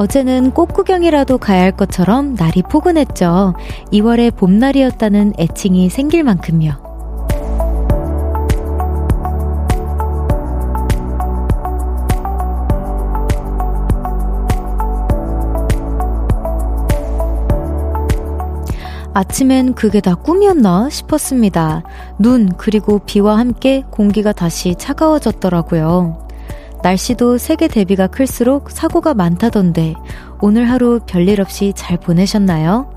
어제는 꽃 구경이라도 가야 할 것처럼 날이 포근했죠. 2월의 봄날이었다는 애칭이 생길 만큼요. 아침엔 그게 다 꿈이었나 싶었습니다. 눈, 그리고 비와 함께 공기가 다시 차가워졌더라고요. 날씨도 세계 대비가 클수록 사고가 많다던데 오늘 하루 별일 없이 잘 보내셨나요?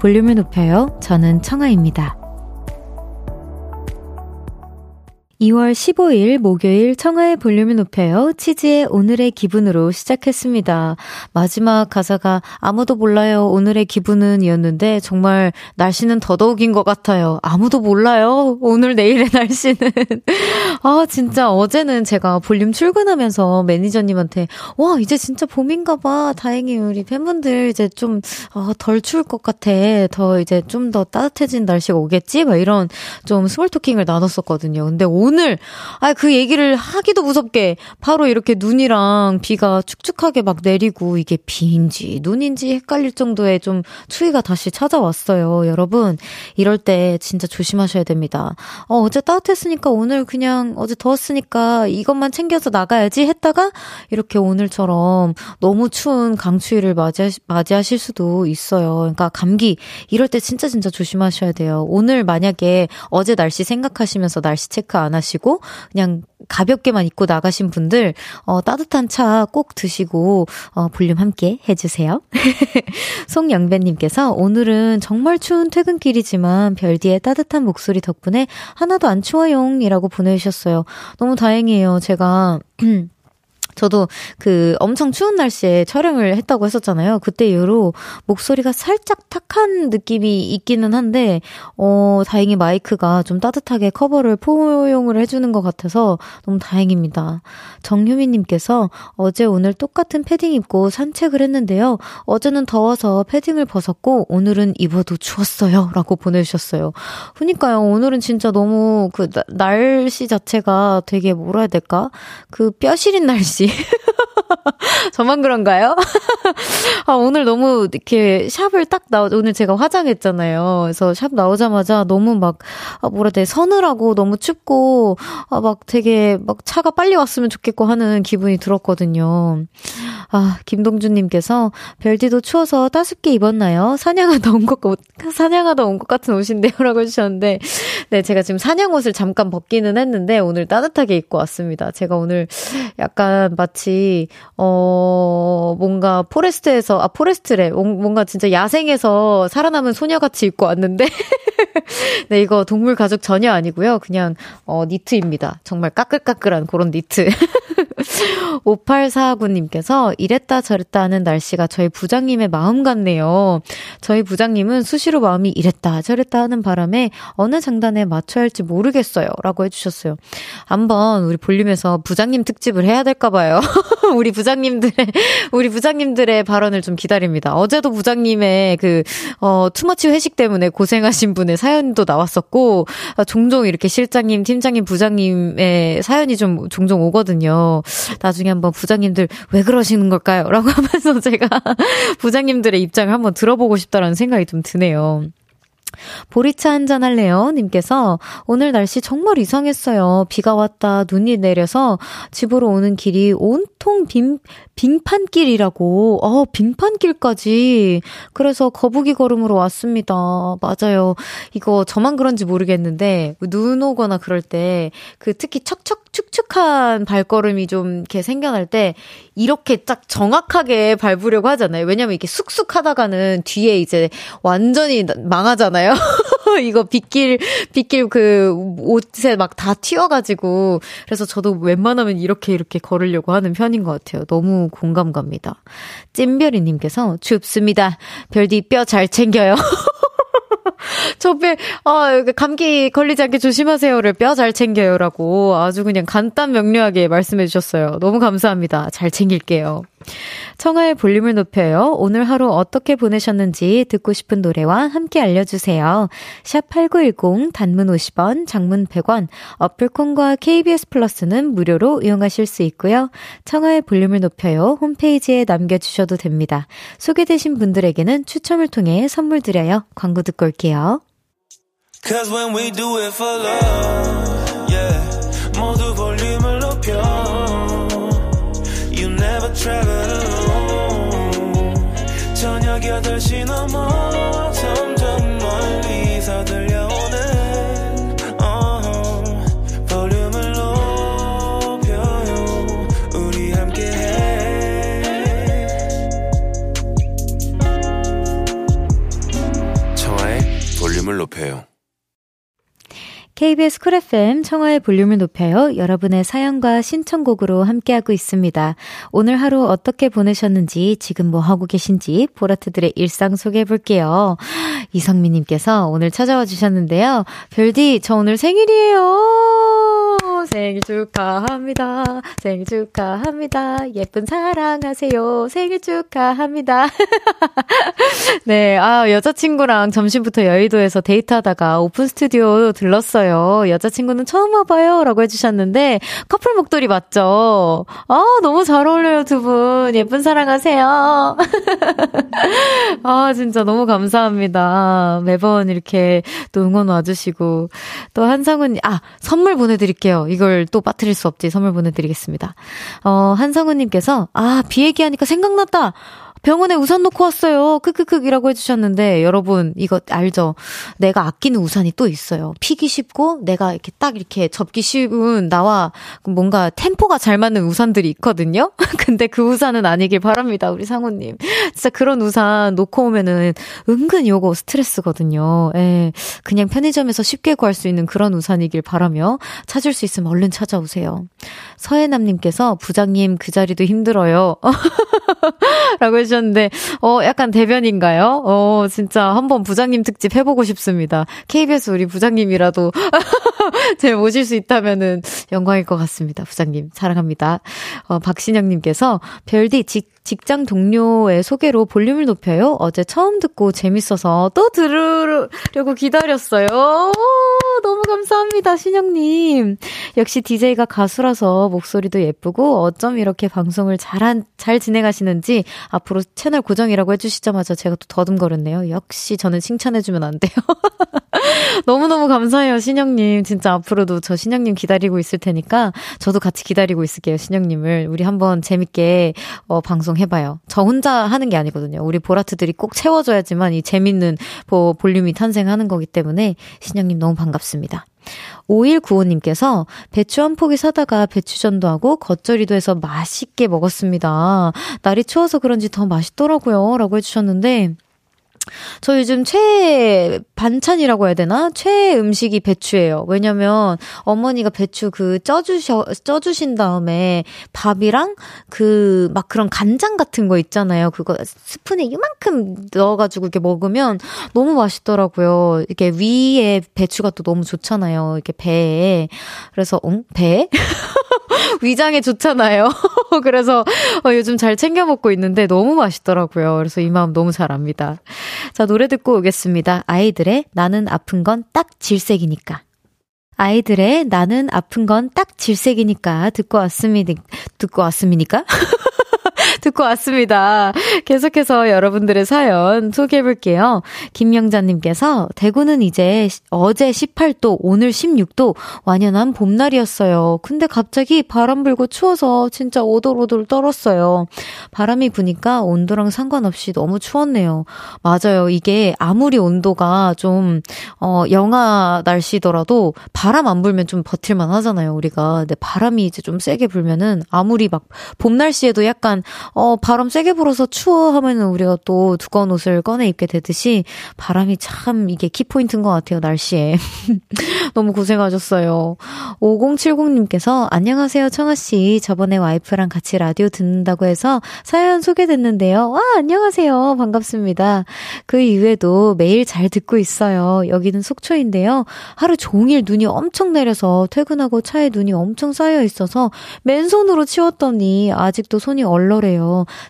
볼륨을 높여요. 저는 청아입니다. 2월 15일 목요일 청하의 볼륨을 높여요. 치즈의 오늘의 기분으로 시작했습니다. 마지막 가사가 아무도 몰라요. 오늘의 기분은 이었는데 정말 날씨는 더더욱인 것 같아요. 아무도 몰라요. 오늘 내일의 날씨는. 아, 진짜 어제는 제가 볼륨 출근하면서 매니저님한테 와, 이제 진짜 봄인가 봐. 다행히 우리 팬분들 이제 좀, 어, 덜 추울 것 같아. 더 이제 좀 더 따뜻해진 날씨가 오겠지? 막 이런 좀 small talking을 나눴었거든요. 근데 오늘 아 그 얘기를 하기도 무섭게 바로 이렇게 눈이랑 비가 축축하게 막 내리고 이게 비인지 눈인지 헷갈릴 정도의 좀 추위가 다시 찾아왔어요. 여러분 이럴 때 진짜 조심하셔야 됩니다. 어 어제 따뜻했으니까 오늘 그냥 어제 더웠으니까 이것만 챙겨서 나가야지 했다가 이렇게 오늘처럼 너무 추운 강추위를 맞이하, 맞이하실 수도 있어요. 그러니까 감기 이럴 때 진짜 진짜 조심하셔야 돼요. 오늘 만약에 어제 날씨 생각하시면서 날씨 체크 안 하시고 그냥 가볍게만 입고 나가신 분들 어, 따뜻한 차 꼭 드시고 어, 볼륨 함께 해주세요. 송영배님께서 오늘은 정말 추운 퇴근길이지만 별디의 따뜻한 목소리 덕분에 하나도 안 추워용이라고 보내주셨어요. 너무 다행이에요. 제가 저도 그 엄청 추운 날씨에 촬영을 했다고 했었잖아요. 그때 이후로 목소리가 살짝 탁한 느낌이 있기는 한데, 어, 다행히 마이크가 좀 따뜻하게 커버를 포용을 해주는 것 같아서 너무 다행입니다. 정효미님께서 어제 오늘 똑같은 패딩 입고 산책을 했는데요. 어제는 더워서 패딩을 벗었고, 오늘은 입어도 추웠어요. 라고 보내주셨어요. 그니까요. 오늘은 진짜 너무 그 날씨 자체가 되게 뭐라 해야 될까? 그 뼈시린 날씨. 저만 그런가요? 아, 오늘 너무 이렇게 샵을 딱 나오, 오늘 제가 화장했잖아요. 그래서 샵 나오자마자 너무 막, 아, 뭐라 해야 돼, 서늘하고 너무 춥고, 아, 막 되게 막 차가 빨리 왔으면 좋겠고 하는 기분이 들었거든요. 아, 김동준님께서 별디도 추워서 따숩게 입었나요? 사냥하다 온 것, 사냥하다 온 것 같은 옷인데요. 라고 해주셨는데, 네, 제가 지금 사냥 옷을 잠깐 벗기는 했는데, 오늘 따뜻하게 입고 왔습니다. 제가 오늘 약간 마치, 어, 뭔가 forest에서, 아, forest래. 뭔가 진짜 야생에서 살아남은 소녀같이 입고 왔는데, 네, 이거 동물 가죽 전혀 아니고요. 그냥, 어, 니트입니다. 정말 까끌까끌한 그런 니트. 5849님께서 이랬다 저랬다 하는 날씨가 저희 부장님의 마음 같네요. 저희 부장님은 수시로 마음이 이랬다 저랬다 하는 바람에 어느 장단에 맞춰야 할지 모르겠어요. 라고 해주셨어요. 한번 우리 볼륨에서 부장님 특집을 해야 될까봐요. 우리 부장님들의, 우리 부장님들의 발언을 좀 기다립니다. 어제도 부장님의 그, 어, 투머치 회식 때문에 고생하신 분의 사연도 나왔었고, 어, 종종 이렇게 실장님, 팀장님, 부장님의 사연이 좀 종종 오거든요. 나중에 한번 부장님들 왜 그러시는 걸까요? 라고 하면서 제가 부장님들의 입장을 한번 들어보고 싶다라는 생각이 좀 드네요. 보리차 한잔 할래요? 님께서 오늘 날씨 정말 이상했어요. 비가 왔다 눈이 내려서 집으로 오는 길이 온통 빈, 빙판길이라고. 어, 빙판길까지. 그래서 거북이 걸음으로 왔습니다. 맞아요. 이거 저만 그런지 모르겠는데 눈 오거나 그럴 때 그 특히 척척 축축한 발걸음이 좀 이렇게 생겨날 때 이렇게 딱 정확하게 밟으려고 하잖아요. 왜냐면 이렇게 쑥쑥 하다가는 뒤에 이제 완전히 망하잖아요. 이거 빗길, 빗길 그 옷에 막 다 튀어가지고. 그래서 저도 웬만하면 이렇게 이렇게 걸으려고 하는 편인 것 같아요. 너무 공감 갑니다. 찐별이님께서 춥습니다. 별디 뼈 잘 챙겨요. 저 배, 아, 감기 걸리지 않게 조심하세요를 뼈 잘 챙겨요라고 아주 그냥 간단 명료하게 말씀해 주셨어요. 너무 감사합니다. 잘 챙길게요. 청하의 볼륨을 높여요. 오늘 하루 어떻게 보내셨는지 듣고 싶은 노래와 함께 알려주세요. 샵 8910 단문 50원, 장문 100원, 어플콘과 KBS 플러스는 무료로 이용하실 수 있고요. 청하의 볼륨을 높여요. 홈페이지에 남겨주셔도 됩니다. 소개되신 분들에게는 추첨을 통해 선물 드려요. 광고 듣고 올게요. 8시 넘어 점점 멀리서 들려오는 uh, 볼륨을 높여요. 우리 함께해. 청하의 볼륨을 높여요 KBS 쿨 FM 청하의 볼륨을 높여요. 여러분의 사연과 신청곡으로 함께하고 있습니다. 오늘 하루 어떻게 보내셨는지, 지금 뭐 하고 계신지 보라트들의 일상 소개해 볼게요. 이성민님께서 오늘 찾아와 주셨는데요. 별디, 저 오늘 생일이에요. 생일 축하합니다. 생일 축하합니다. 예쁜 사랑하세요. 생일 축하합니다. 네, 아, 여자친구랑 점심부터 여의도에서 데이트하다가 오픈 스튜디오 들렀어요. 여자친구는 처음 와봐요. 라고 해주셨는데, 커플 목도리 맞죠? 아, 너무 잘 어울려요, 두 분. 예쁜 사랑하세요. 아, 진짜 너무 감사합니다. 매번 이렇게 또 응원 와주시고, 또 한상훈, 아, 선물 보내드릴게요. 이걸 또 빠뜨릴 수 없지. 선물 보내드리겠습니다. 어, 한상훈님께서, 아, 비 얘기하니까 생각났다. 병원에 우산 놓고 왔어요. 크크크이라고 해주셨는데, 여러분, 이거 알죠? 내가 아끼는 우산이 또 있어요. 피기 쉽고, 내가 이렇게 딱 이렇게 접기 쉬운, 나와 뭔가 템포가 잘 맞는 우산들이 있거든요? 근데 그 우산은 아니길 바랍니다, 우리 상우님. 진짜 그런 우산 놓고 오면은 은근 요거 스트레스거든요. 예. 그냥 편의점에서 쉽게 구할 수 있는 그런 우산이길 바라며, 찾을 수 있으면 얼른 찾아오세요. 서해남님께서, 부장님 그 자리도 힘들어요. 라고 해주 셨는데, 해주셨는데, 어, 약간 대변인가요? 어, 진짜 한번 부장님 특집 해보고 싶습니다. KBS 우리 부장님이라도 제 모실 수 있다면은 영광일 것 같습니다. 부장님, 사랑합니다. 어, 박신영님께서 별디 직, 직장 동료의 소개로 볼륨을 높여요. 어제 처음 듣고 재밌어서 또 들으려고 기다렸어요. 오, 너무 감사합니다, 신영님. 역시 DJ가 가수라서 목소리도 예쁘고 어쩜 이렇게 방송을 잘한, 잘 진행하시는지 앞으로 채널 고정이라고 해주시자마자 제가 또 더듬거렸네요. 역시 저는 칭찬해주면 안 돼요. 너무너무 감사해요, 신영님. 진짜 앞으로도 저 신영님 기다리고 있을 테니까 저도 같이 기다리고 있을게요, 신영님을. 우리 한번 재밌게 어, 방송 해봐요. 저 혼자 하는 게 아니거든요. 우리 보라트들이 꼭 채워줘야지만 이 재밌는 보, 볼륨이 탄생하는 거기 때문에 신영님 너무 반갑습니다. 5195님께서 배추 한 포기 사다가 배추전도 하고 겉절이도 해서 맛있게 먹었습니다. 날이 추워서 그런지 더 맛있더라고요. 라고 해주셨는데, 저 요즘 최애 반찬이라고 해야 되나? 최애 음식이 배추예요. 왜냐면 어머니가 배추 그 쪄주셔, 쪄주신 다음에 밥이랑 그 막 그런 간장 같은 거 있잖아요. 그거 스푼에 이만큼 넣어가지고 이렇게 먹으면 너무 맛있더라고요. 이렇게 위에 배추가 또 너무 좋잖아요. 이렇게 배에. 그래서, 응? 배? 위장에 좋잖아요. 그래서 어, 요즘 잘 챙겨 먹고 있는데 너무 맛있더라고요. 그래서 이 마음 너무 잘 압니다. 자, 노래 듣고 오겠습니다. 아이들의 나는 아픈 건 딱 질색이니까. 아이들의 나는 아픈 건 딱 질색이니까 듣고 왔습니다. 듣고 왔습니까? 듣고 왔습니다. 계속해서 여러분들의 사연 소개해 볼게요. 김명자님께서 대구는 이제 어제 18도, 오늘 16도 완연한 봄날이었어요. 근데 갑자기 바람 불고 추워서 진짜 오돌오돌 떨었어요. 바람이 부니까 온도랑 상관없이 너무 추웠네요. 맞아요. 이게 아무리 온도가 좀, 어, 영하 날씨더라도 바람 안 불면 좀 버틸만 하잖아요. 우리가. 근데 바람이 이제 좀 세게 불면은 아무리 막 봄 날씨에도 약간 어, 바람 세게 불어서 추워 하면은 우리가 또 두꺼운 옷을 꺼내 입게 되듯이 바람이 참 이게 키포인트인 것 같아요, 날씨에. 너무 고생하셨어요. 5070님께서 안녕하세요, 청아씨. 저번에 와이프랑 같이 라디오 듣는다고 해서 사연 소개됐는데요. 와, 안녕하세요. 반갑습니다. 그 이후에도 매일 잘 듣고 있어요. 여기는 속초인데요. 하루 종일 눈이 엄청 내려서 퇴근하고 차에 눈이 엄청 쌓여 있어서 맨손으로 치웠더니 아직도 손이 얼얼해요.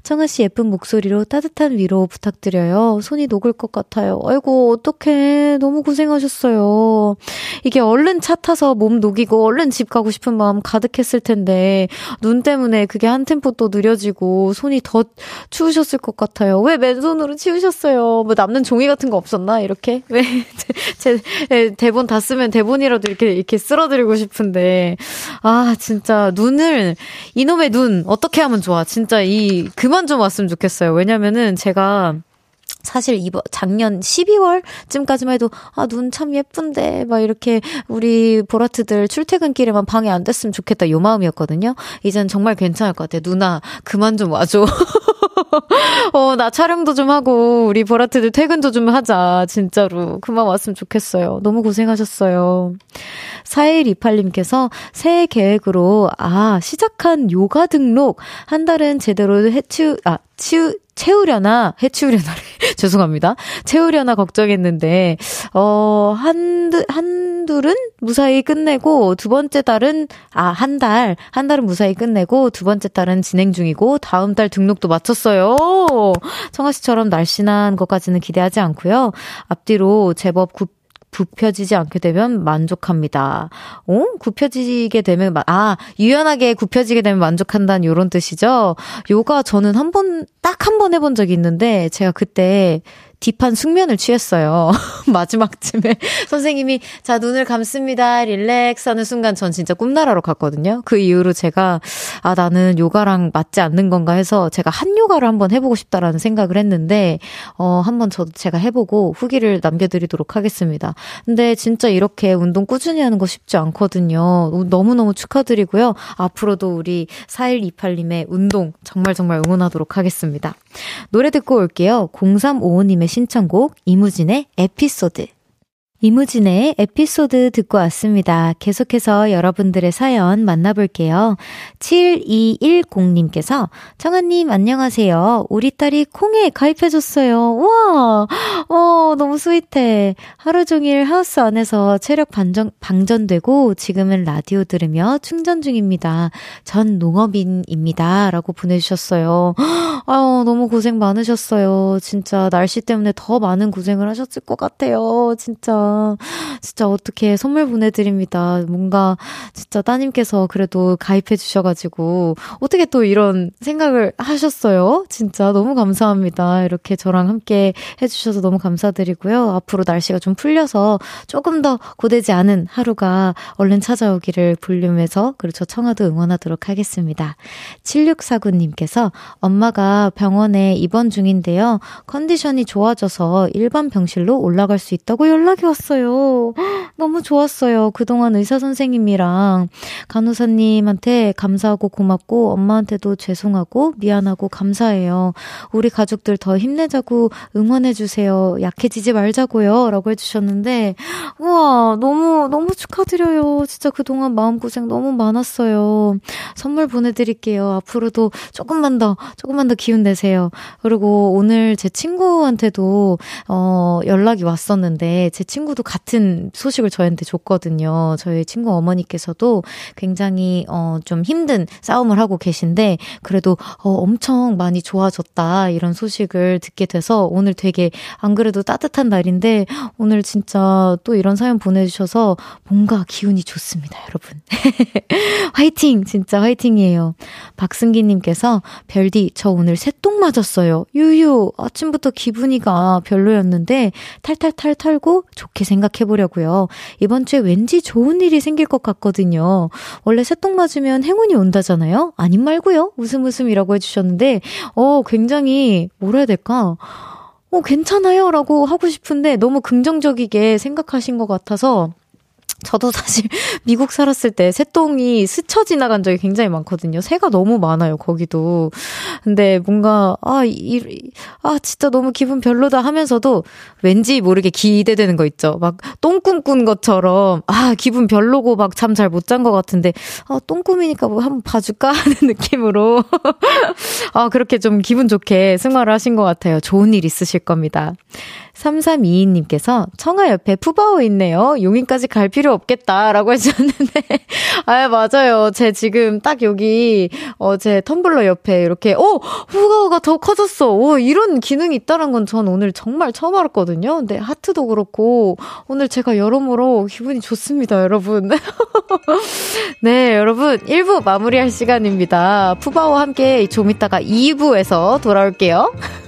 청아 씨 예쁜 목소리로 따뜻한 위로 부탁드려요. 손이 녹을 것 같아요. 아이고, 어떡해. 너무 고생하셨어요. 이게 얼른 차 타서 몸 녹이고 얼른 집 가고 싶은 마음 가득했을 텐데 눈 때문에 그게 한 템포 또 느려지고 손이 더 추우셨을 것 같아요. 왜 맨손으로 치우셨어요? 뭐 남는 종이 같은 거 없었나? 이렇게? 왜? 제, 제 대본 다 쓰면 대본이라도 이렇게, 이렇게 쓸어드리고 싶은데. 아, 진짜 눈을, 이놈의 눈, 어떻게 하면 좋아? 진짜 이, 그만 좀 왔으면 좋겠어요. 왜냐면은 제가 사실 이번 작년 12월쯤까지만 해도 아 눈 참 예쁜데 막 이렇게 우리 보라트들 출퇴근길에만 방해 안 됐으면 좋겠다 요 마음이었거든요. 이젠 정말 괜찮을 것 같아. 누나 그만 좀 와줘. 어, 나 촬영도 좀 하고, 우리 보라트들 퇴근도 좀 하자. 진짜로. 그만 왔으면 좋겠어요. 너무 고생하셨어요. 4128님께서 새해 계획으로, 아, 시작한 요가 등록. 한 달은 제대로 해치, 아, 치우, 채우려나, 해치우려나를, 죄송합니다. 채우려나 걱정했는데, 어, 한, 한 둘은 무사히 끝내고, 두 번째 달은, 아, 한 달, 한 달은 무사히 끝내고, 두 번째 달은 진행 중이고, 다음 달 등록도 마쳤어요. 청아씨처럼 날씬한 것까지는 기대하지 않고요. 앞뒤로 제법 굽 굽혀지지 않게 되면 만족합니다. 어? 굽혀지게 되면, 아, 유연하게 굽혀지게 되면 만족한다는 요런 뜻이죠? 요가 저는 한 번, 딱 한 번 해본 적이 있는데, 제가 그때 딥한 숙면을 취했어요. 마지막쯤에 선생님이 자 눈을 감습니다. 릴렉스 하는 순간 전 진짜 꿈나라로 갔거든요. 그 이후로 제가 아 나는 요가랑 맞지 않는 건가 해서 제가 한 요가를 한번 해보고 싶다라는 생각을 했는데 어 한번 저도 제가 해보고 후기를 남겨드리도록 하겠습니다. 근데 진짜 이렇게 운동 꾸준히 하는 거 쉽지 않거든요. 너무너무 축하드리고요. 앞으로도 우리 4128님의 운동 정말 정말 응원하도록 하겠습니다. 노래 듣고 올게요. 0355님의 신청곡 이무진의 에피소드. 이무진의 에피소드 듣고 왔습니다. 계속해서 여러분들의 사연 만나볼게요. 7210님께서 청아님 안녕하세요. 우리 딸이 콩에 가입해줬어요. 와, 어, 너무 스윗해. 하루 종일 하우스 안에서 체력 반전, 방전되고 지금은 라디오 들으며 충전 중입니다. 전 농업인입니다. 라고 보내주셨어요. 아유, 너무 고생 많으셨어요. 진짜 날씨 때문에 더 많은 고생을 하셨을 것 같아요. 진짜. 진짜 어떻게 선물 보내드립니다. 뭔가 진짜 따님께서 그래도 가입해 주셔가지고 어떻게 또 이런 생각을 하셨어요? 진짜 너무 감사합니다. 이렇게 저랑 함께 해주셔서 너무 감사드리고요. 앞으로 날씨가 좀 풀려서 조금 더 고되지 않은 하루가 얼른 찾아오기를 불륨에서 그리고 저 청아도 응원하도록 하겠습니다. 7649님께서 엄마가 병원에 입원 중인데요. 컨디션이 좋아져서 일반 병실로 올라갈 수 있다고 연락이 왔어요. 왔어요. 너무 좋았어요. 그동안 의사 선생님이랑 간호사님한테 감사하고 고맙고 엄마한테도 죄송하고 미안하고 감사해요. 우리 가족들 더 힘내자고 응원해 주세요. 약해지지 말자고요. 라고 해주셨는데, 우와, 너무, 너무 축하드려요. 진짜 그동안 마음 고생 너무 많았어요. 선물 보내드릴게요. 앞으로도 조금만 더, 조금만 더 기운 내세요. 그리고 오늘 제 친구한테도, 어, 연락이 왔었는데, 제 친구 친구도 같은 소식을 저희한테 줬거든요. 저희 친구 어머니께서도 굉장히 어, 좀 힘든 싸움을 하고 계신데 그래도 어, 엄청 많이 좋아졌다 이런 소식을 듣게 돼서 오늘 되게 안 그래도 따뜻한 날인데 오늘 진짜 또 이런 사연 보내주셔서 뭔가 기운이 좋습니다, 여러분. 화이팅! 진짜 화이팅이에요. 박승기님께서 별디 저 오늘 새똥 맞았어요. 유유 아침부터 기분이가 별로였는데 탈탈탈 털고 좋게 생각해 보려고요. 이번 주에 왠지 좋은 일이 생길 것 같거든요. 원래 새똥 맞으면 행운이 온다잖아요? 아님 말고요. 웃음 웃음이라고 해주셨는데, 어, 굉장히, 뭐라 해야 될까? 어, 괜찮아요. 라고 하고 싶은데 너무 긍정적이게 생각하신 것 같아서 저도 사실 미국 살았을 때 새똥이 스쳐 지나간 적이 굉장히 많거든요. 새가 너무 많아요, 거기도. 근데 뭔가, 아, 이, 아, 진짜 너무 기분 별로다 하면서도 왠지 모르게 기대되는 거 있죠. 막 똥꿈 꾼 것처럼, 아, 기분 별로고 막 잠 잘 못 잔 것 같은데, 아, 똥꿈이니까 뭐 한번 봐줄까 하는 느낌으로. 아, 그렇게 좀 기분 좋게 승화를 하신 것 같아요. 좋은 일 있으실 겁니다. 3322님께서 청아 옆에 푸바오 있네요. 용인까지 갈 필요 없겠다라고 해주셨는데. 아, 맞아요. 제 지금 딱 여기, 어, 제 텀블러 옆에 이렇게, 오! 푸바오가 더 커졌어. 오, 이런 기능이 있다는 건 전 오늘 정말 처음 알았거든요. 근데 하트도 그렇고, 오늘 제가 여러모로 기분이 좋습니다, 여러분. 네, 여러분. 1부 마무리할 시간입니다. 푸바오와 함께 좀 이따가 2부에서 돌아올게요.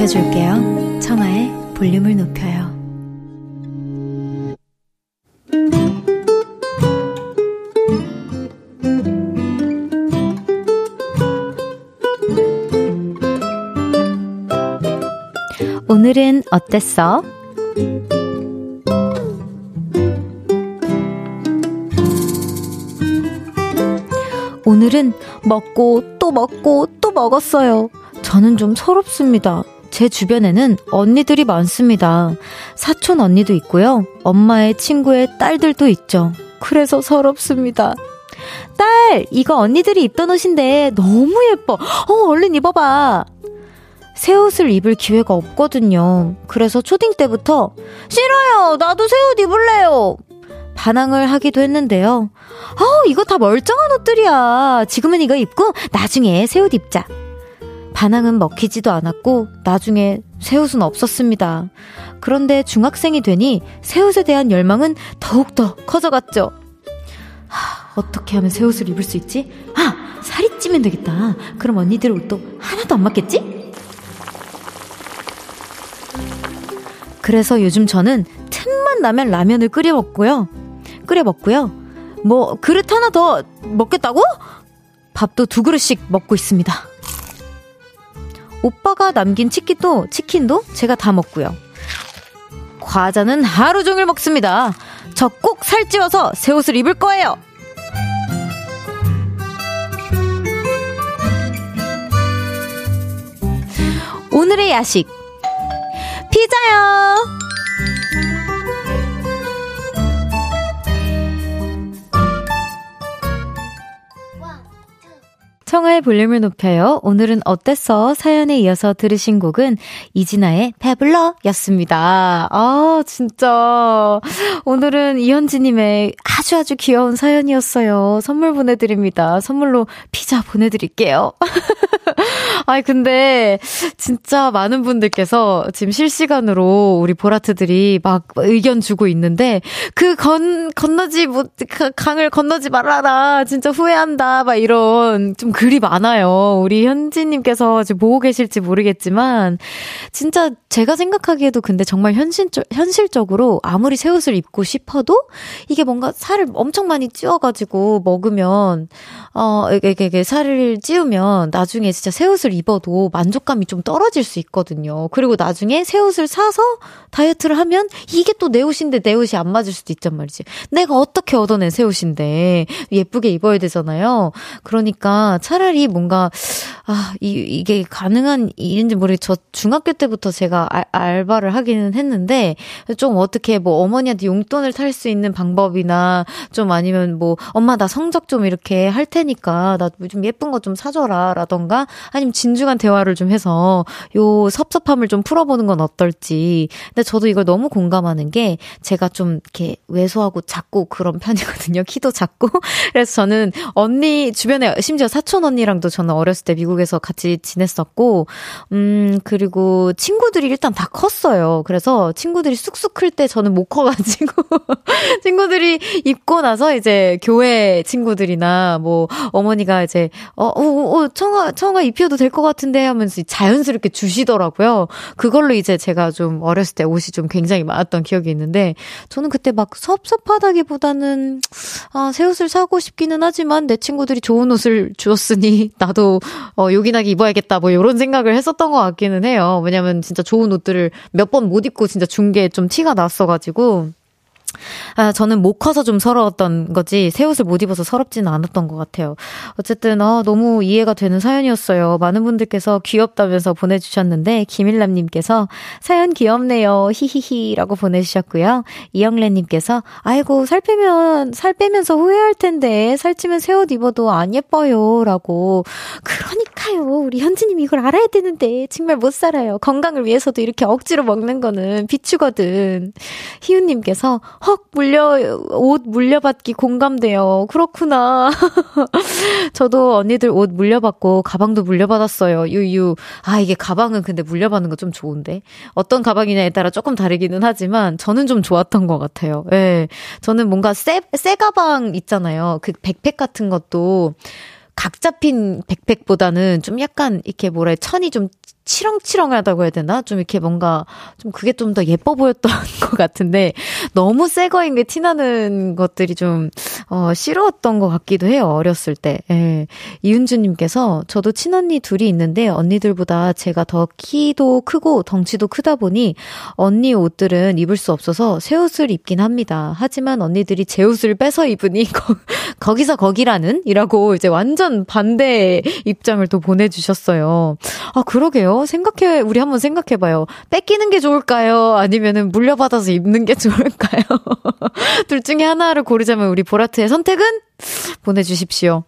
높여줄게요. 청하의 볼륨을 높여요. 오늘은 어땠어? 오늘은 먹고 또 먹고 또 먹었어요. 저는 좀 서럽습니다. 제 주변에는 언니들이 많습니다. 사촌 언니도 있고요. 엄마의 친구의 딸들도 있죠. 그래서 서럽습니다. 딸, 이거 언니들이 입던 옷인데 너무 예뻐. 어, 얼른 입어봐. 새 옷을 입을 기회가 없거든요. 그래서 초딩 때부터 싫어요. 나도 새 옷 입을래요. 반항을 하기도 했는데요. 어, 이거 다 멀쩡한 옷들이야. 지금은 이거 입고 나중에 새 옷 입자. 반항은 먹히지도 않았고 나중에 새옷은 없었습니다. 그런데 중학생이 되니 새옷에 대한 열망은 더욱더 커져갔죠. 하, 어떻게 하면 새옷을 입을 수 있지? 아, 살이 찌면 되겠다. 그럼 언니들 옷도 하나도 안 맞겠지? 그래서 요즘 저는 틈만 나면 라면을 끓여 먹고요. 끓여 먹고요. 뭐 그릇 하나 더 먹겠다고? 밥도 두 그릇씩 먹고 있습니다. 오빠가 남긴 치킨도, 치킨도 제가 다 먹고요. 과자는 하루 종일 먹습니다. 저 꼭 살찌워서 새 옷을 입을 거예요. 오늘의 야식. 피자요! 청하의 볼륨을 높여요. 오늘은 어땠어? 사연에 이어서 들으신 곡은 이진아의 패블러 였습니다. 아, 진짜. 오늘은 이현지님의 아주 아주 귀여운 사연이었어요. 선물 보내드립니다. 선물로 피자 보내드릴게요. 아이, 근데 진짜 많은 분들께서 지금 실시간으로 우리 보라트들이 막 의견 주고 있는데 그 건, 건너지 못, 강을 건너지 말아라. 진짜 후회한다. 막 이런 좀 글이 많아요. 우리 현지님께서 지금 보고 계실지 모르겠지만, 진짜 제가 생각하기에도 근데 정말 현실적, 현실적으로 아무리 새 옷을 입고 싶어도 이게 뭔가 살을 엄청 많이 찌워가지고 먹으면, 어, 이게, 이게 살을 찌우면 나중에 진짜 새 옷을 입어도 만족감이 좀 떨어질 수 있거든요. 그리고 나중에 새 옷을 사서 다이어트를 하면 이게 또 내 옷인데 내 옷이 안 맞을 수도 있단 말이지. 내가 어떻게 얻어낸 새 옷인데 예쁘게 입어야 되잖아요. 그러니까 차라리 뭔가 아, 이, 이게 가능한 일인지 모르겠, 저 중학교 때부터 제가 알, 알바를 하기는 했는데, 좀 어떻게 뭐 어머니한테 용돈을 탈 수 있는 방법이나, 좀 아니면 뭐, 엄마 나 성적 좀 이렇게 할 테니까, 나 좀 예쁜 거 좀 사줘라, 라던가, 아니면 진중한 대화를 좀 해서, 요 섭섭함을 좀 풀어보는 건 어떨지. 근데 저도 이걸 너무 공감하는 게, 제가 좀 이렇게 왜소하고 작고 그런 편이거든요. 키도 작고. 그래서 저는 언니, 주변에 심지어 사촌 언니 어머니랑도 저는 어렸을 때 미국에서 같이 지냈었고, 음, 그리고 친구들이 일단 다 컸어요. 그래서 친구들이 쑥쑥 클 때 저는 못 커가지고, 친구들이 입고 나서 이제 교회 친구들이나 뭐 어머니가 이제, 어, 어, 어 청아, 청아 입혀도 될 것 같은데 하면서 자연스럽게 주시더라고요. 그걸로 이제 제가 좀 어렸을 때 옷이 좀 굉장히 많았던 기억이 있는데, 저는 그때 막 섭섭하다기보다는, 아, 새 옷을 사고 싶기는 하지만 내 친구들이 좋은 옷을 주었 으니 나도 어, 요긴하게 입어야겠다 뭐 이런 생각을 했었던 것 같기는 해요. 왜냐면 진짜 좋은 옷들을 몇 번 못 입고 진짜 준 게 좀 티가 났어가지고 아, 저는 못 커서 좀 서러웠던 거지, 새 옷을 못 입어서 서럽지는 않았던 것 같아요. 어쨌든, 아, 너무 이해가 되는 사연이었어요. 많은 분들께서 귀엽다면서 보내주셨는데, 김일남님께서 사연 귀엽네요. 히히히라고 보내주셨고요. 이영래님께서, 아이고, 살 빼면, 살 빼면서 후회할 텐데, 살찌면 새 옷 입어도 안 예뻐요. 라고. 그러니까요. 우리 현지님 이걸 알아야 되는데, 정말 못 살아요. 건강을 위해서도 이렇게 억지로 먹는 거는 비추거든. 희우님께서, 헉, 물려, 옷 물려받기 공감돼요. 그렇구나. 저도 언니들 옷 물려받고 가방도 물려받았어요. 유유. 아, 이게 가방은 근데 물려받는 거 좀 좋은데. 어떤 가방이냐에 따라 조금 다르기는 하지만 저는 좀 좋았던 것 같아요. 예. 네. 저는 뭔가 새, 새 가방 있잖아요. 그 백팩 같은 것도 각 잡힌 백팩보다는 좀 약간 이렇게 해, 천이 좀 치렁치렁하다고 해야 되나? 좀 이렇게 뭔가 좀 그게 좀 더 예뻐 보였던 것 같은데 너무 새 거인 게 티나는 것들이 좀 어, 싫었던 것 같기도 해요. 어렸을 때. 예. 이은주님께서 저도 친언니 둘이 있는데 언니들보다 제가 더 키도 크고 덩치도 크다 보니 언니 옷들은 입을 수 없어서 새 옷을 입긴 합니다. 하지만 언니들이 제 옷을 뺏어 입으니 거, 거기서 거기라는 이라고 이제 완전 반대 입장을 또 보내주셨어요. 아 그러게요. 생각해 우리 한번 생각해봐요. 뺏기는 게 좋을까요? 아니면은 물려받아서 입는 게 좋을까요? 둘 중에 하나를 고르자면 우리 보라트의 선택은 보내주십시오.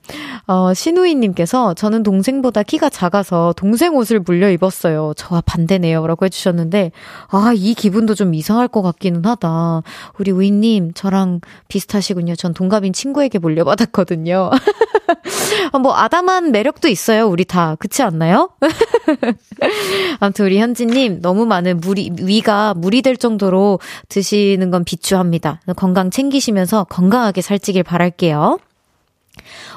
어, 신우이님께서 저는 동생보다 키가 작아서 동생 옷을 물려 입었어요. 저와 반대네요. 라고 해주셨는데, 아, 이 기분도 좀 이상할 것 같기는 하다. 우리 우이님, 저랑 비슷하시군요. 전 동갑인 친구에게 물려받았거든요. 뭐, 아담한 매력도 있어요. 우리 다. 그렇지 않나요? 아무튼 우리 현지님, 너무 많은 물이, 위가 물이 될 정도로 드시는 건 비추합니다. 건강 챙기시면서 건강하게 살찌길 바랄게요.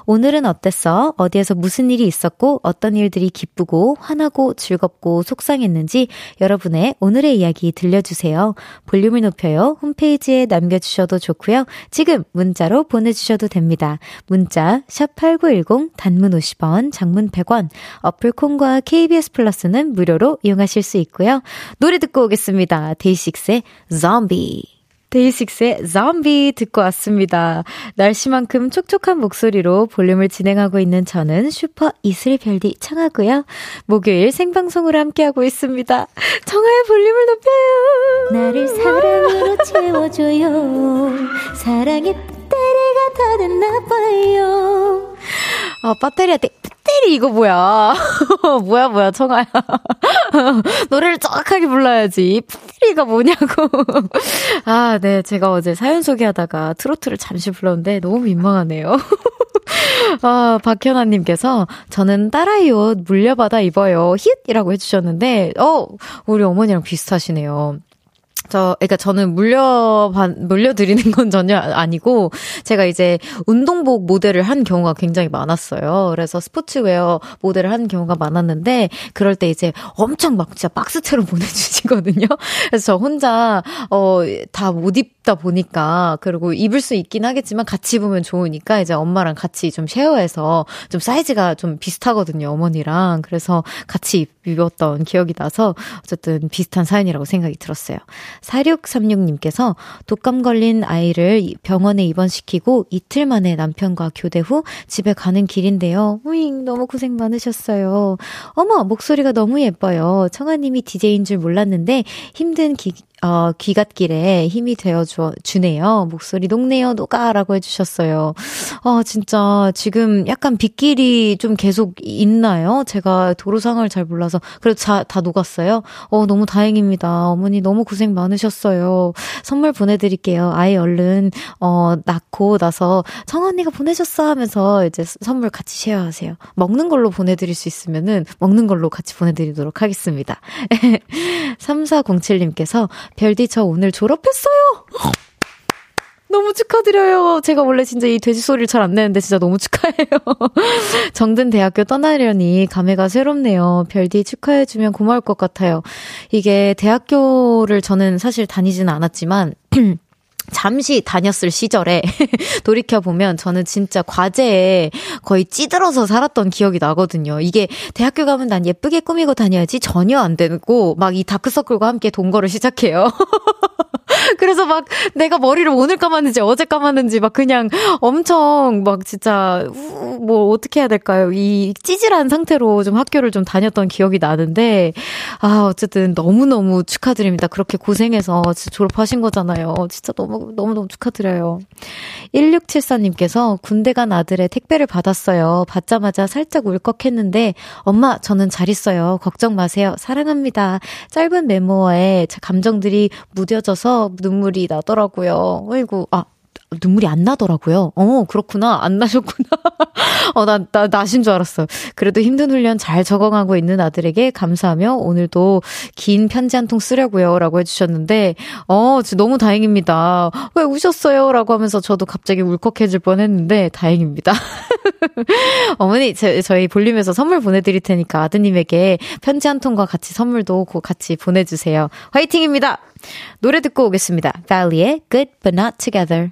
오늘은 어땠어? 어디에서 무슨 일이 있었고, 어떤 일들이 기쁘고, 화나고, 즐겁고, 속상했는지 여러분의 오늘의 이야기 들려주세요. 볼륨을 높여요. 홈페이지에 남겨주셔도 좋고요. 지금 문자로 보내주셔도 됩니다. 문자, 샵8910, 단문 50원, 장문 100원, 어플 콩과 KBS 플러스는 무료로 이용하실 수 있고요. 노래 듣고 오겠습니다. 데이식스의 좀비. 데이식스의 좀비 듣고 왔습니다. 날씨만큼 촉촉한 목소리로 볼륨을 진행하고 있는 저는 슈퍼 이슬별디 청하고요. 목요일 생방송으로 함께하고 있습니다. 청하의 볼륨을 높여요. 나를 사랑으로 채워줘요. 사랑의 배터리가 다 됐나봐요. 아, 배터리야, 배터리 이거 뭐야. 뭐야, 뭐야, 청아야. 노래를 정확하게 불러야지. 배터리가 뭐냐고. 아, 네. 제가 어제 사연 소개하다가 트로트를 잠시 불렀는데 너무 민망하네요. 아, 박현아님께서 저는 딸아이 옷 물려받아 입어요. 힛! 이라고 해주셨는데, 어, 우리 어머니랑 비슷하시네요. 저, 그러니까 저는 물려, 물려드리는 건 전혀 아니고, 제가 이제 운동복 모델을 한 경우가 굉장히 많았어요. 그래서 스포츠웨어 모델을 한 경우가 많았는데, 그럴 때 이제 엄청 막 진짜 박스채로 보내주시거든요. 그래서 저 혼자, 어, 다 못 입 다 보니까, 그리고 입을 수 있긴 하겠지만 같이 입으면 좋으니까, 이제 엄마랑 같이 좀 쉐어해서 좀 사이즈가 좀 비슷하거든요, 어머니랑. 그래서 같이 입었던 기억이 나서, 어쨌든 비슷한 사연이라고 생각이 들었어요. 4636님께서 독감 걸린 아이를 병원에 입원시키고 이틀 만에 남편과 교대 후 집에 가는 길인데요. 우잉, 너무 고생 많으셨어요. 어머, 목소리가 너무 예뻐요. 청아님이 DJ인 줄 몰랐는데 힘든 기, 어, 귀갓길에 힘이 되어 주, 주네요. 목소리 녹네요, 녹아라고 해주셨어요. 어, 진짜 지금 약간 빗길이 좀 계속 있나요? 제가 도로 상황을 잘 몰라서. 그래도 자, 다 녹았어요. 어, 너무 다행입니다. 어머니 너무 고생 많으셨어요. 선물 보내드릴게요. 아이 얼른, 어, 낳고 나서 청언니가 보내줬어 하면서 이제 선물 같이 쉐어하세요. 먹는 걸로 보내드릴 수 있으면은 먹는 걸로 같이 보내드리도록 하겠습니다. 3407님께서 별디 저 오늘 졸업했어요! 너무 축하드려요. 제가 원래 진짜 이 돼지 소리를 잘 안 내는데 진짜 너무 축하해요. 정든 대학교 떠나려니 감회가 새롭네요. 별디 축하해주면 고마울 것 같아요. 이게 대학교를 저는 사실 다니지는 않았지만, 잠시 다녔을 시절에 돌이켜보면 저는 진짜 과제에 거의 찌들어서 살았던 기억이 나거든요. 이게 대학교 가면 난 예쁘게 꾸미고 다녀야지 전혀 안 되고 막 이 다크서클과 함께 동거를 시작해요. 그래서 막 내가 머리를 오늘 감았는지 어제 감았는지 막 그냥 엄청 막 진짜 뭐 어떻게 해야 될까요? 이 찌질한 상태로 좀 학교를 좀 다녔던 기억이 나는데 아 어쨌든 너무너무 축하드립니다. 그렇게 고생해서 졸업하신 거잖아요. 진짜 너무 너무너무 축하드려요. 1674님께서 군대 간 아들의 택배를 받았어요. 받자마자 살짝 울컥했는데 엄마 저는 잘 있어요. 걱정 마세요. 사랑합니다. 짧은 메모에 감정들이 무뎌져서 눈물이 나더라고요. 어이구, 아, 눈물이 안 나더라고요. 어, 그렇구나. 안 나셨구나. 어, 나, 나, 나신 줄 알았어. 그래도 힘든 훈련 잘 적응하고 있는 아들에게 감사하며 오늘도 긴 편지 한 통 쓰려고요. 라고 해주셨는데, 어, 너무 다행입니다. 왜 우셨어요? 라고 하면서 저도 갑자기 울컥해질 뻔 했는데, 다행입니다. 어머니, 저, 저희 볼륨에서 선물 보내드릴 테니까 아드님에게 편지 한 통과 같이 선물도 같이 보내주세요. 화이팅입니다! 노래 듣고 오겠습니다. 발리의 Good But Not Together.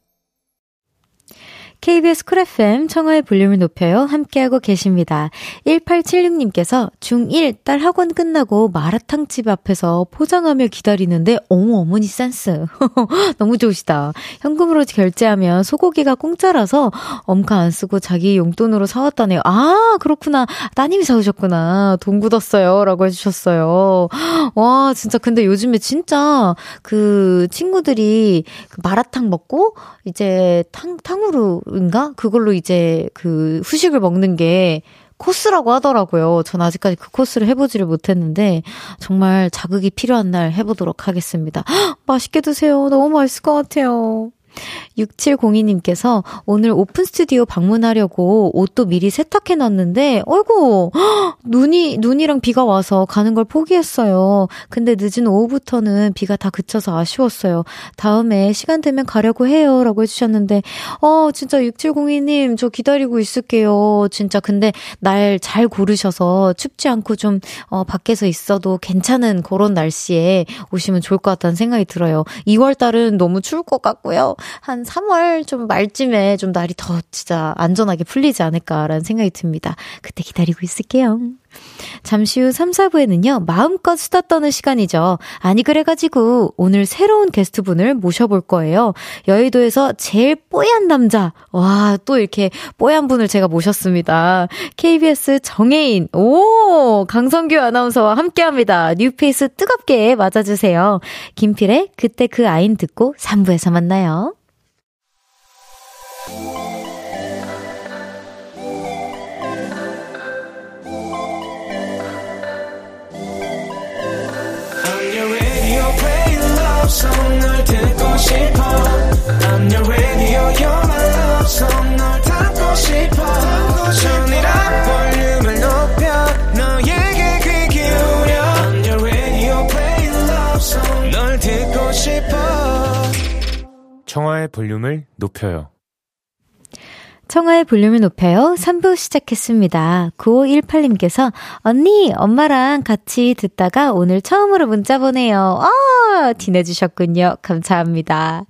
KBS 쿨 FM 청하의 볼륨을 높여요. 함께하고 계십니다. 1876님께서 중1 딸 학원 끝나고 마라탕집 앞에서 포장하며 기다리는데 어머 어머니 센스. 너무 좋으시다. 현금으로 결제하면 소고기가 공짜라서 엄카 안 쓰고 자기 용돈으로 사왔다네요. 아 그렇구나. 따님이 사오셨구나. 돈 굳었어요. 라고 해주셨어요. 와 진짜 근데 요즘에 진짜 그 친구들이 그 마라탕 먹고 이제 탕, 탕후루 인가? 그걸로 이제 그 후식을 먹는 게 코스라고 하더라고요. 전 아직까지 그 코스를 해보지를 못했는데 정말 자극이 필요한 날 해보도록 하겠습니다. 헉, 맛있게 드세요. 너무 맛있을 것 같아요. 6702님께서 오늘 오픈 스튜디오 방문하려고 옷도 미리 세탁해 놨는데, 어이구, 눈이, 눈이랑 비가 와서 가는 걸 포기했어요. 근데 늦은 오후부터는 비가 다 그쳐서 아쉬웠어요. 다음에 시간 되면 가려고 해요. 라고 해주셨는데, 어, 진짜 6702님, 저 기다리고 있을게요. 진짜 근데 날 잘 고르셔서 춥지 않고 좀, 어, 밖에서 있어도 괜찮은 그런 날씨에 오시면 좋을 것 같다는 생각이 들어요. 2월 달은 너무 추울 것 같고요. 한 3월 좀 말쯤에 좀 날이 더 진짜 안전하게 풀리지 않을까라는 생각이 듭니다. 그때 기다리고 있을게요. 잠시 후 3, 4부에는요, 마음껏 수다 떠는 시간이죠. 아니, 그래가지고, 오늘 새로운 게스트분을 모셔볼 거예요. 여의도에서 제일 뽀얀 남자. 와, 또 이렇게 뽀얀 분을 제가 모셨습니다. KBS 정혜인, 오! 강성규 아나운서와 함께 합니다. 뉴페이스 뜨겁게 맞아주세요. 김필의 그때 그 아인 듣고 3부에서 만나요. 청하의 볼륨을 높여요 청하의 볼륨을 높여요. 3부 시작했습니다. 9518님께서, 언니, 엄마랑 같이 듣다가 오늘 처음으로 문자 보내요. 아, 티내주셨군요. 감사합니다.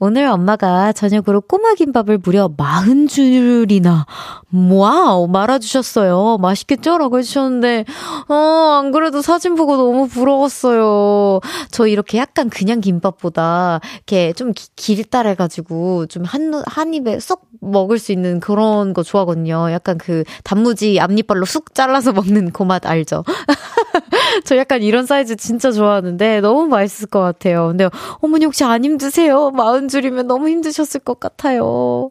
오늘 엄마가 저녁으로 꼬마 김밥을 무려 40줄이나, 와우, 말아주셨어요. 맛있겠죠? 라고 해주셨는데, 어, 안 그래도 사진 보고 너무 부러웠어요. 저 이렇게 약간 그냥 김밥보다, 이렇게 좀 길다래가지고, 좀 한, 한 입에 쏙 먹을 수 있는 그런 거 좋아하거든요. 약간 그 단무지 앞니빨로 쑥 잘라서 먹는 그 맛 알죠? 저 약간 이런 사이즈 진짜 좋아하는데 너무 맛있을 것 같아요. 근데 어머니 혹시 안 힘드세요? 마흔 줄이면 너무 힘드셨을 것 같아요.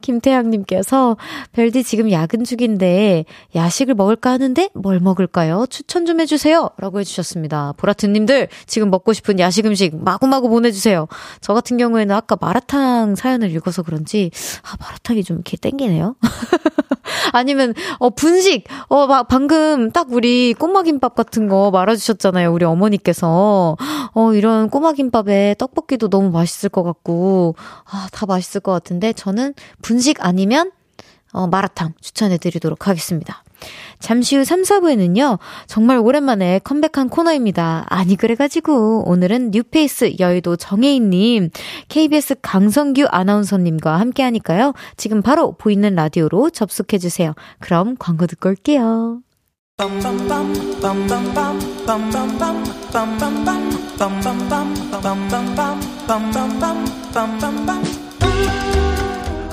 김태양님께서 별디 지금 야근 중인데 야식을 먹을까 하는데 뭘 먹을까요? 추천 좀 해주세요. 라고 해주셨습니다. 보라트님들 지금 먹고 싶은 야식 음식 마구마구 보내주세요. 저 같은 경우에는 아까 마라탕 사연을 읽어서 그런지 아 마라탕이 좀 이렇게 땡기네요. 아니면 어 분식 어 막 방금 딱 우리 꼬마김밥 같은 거 말아주셨잖아요. 우리 어머니께서 어 이런 꼬마김밥에 떡볶이도 너무 맛있을 것 같고 아다 맛있을 것 같은데 저는 분식 아니면 어 마라탕 추천해 드리도록 하겠습니다. 잠시 후 3, 4부에는요, 정말 오랜만에 컴백한 코너입니다. 아니, 그래가지고, 오늘은 뉴페이스 여의도 정혜인님, KBS 강성규 아나운서님과 함께 하니까요, 지금 바로 보이는 라디오로 접속해주세요. 그럼 광고 듣고 올게요.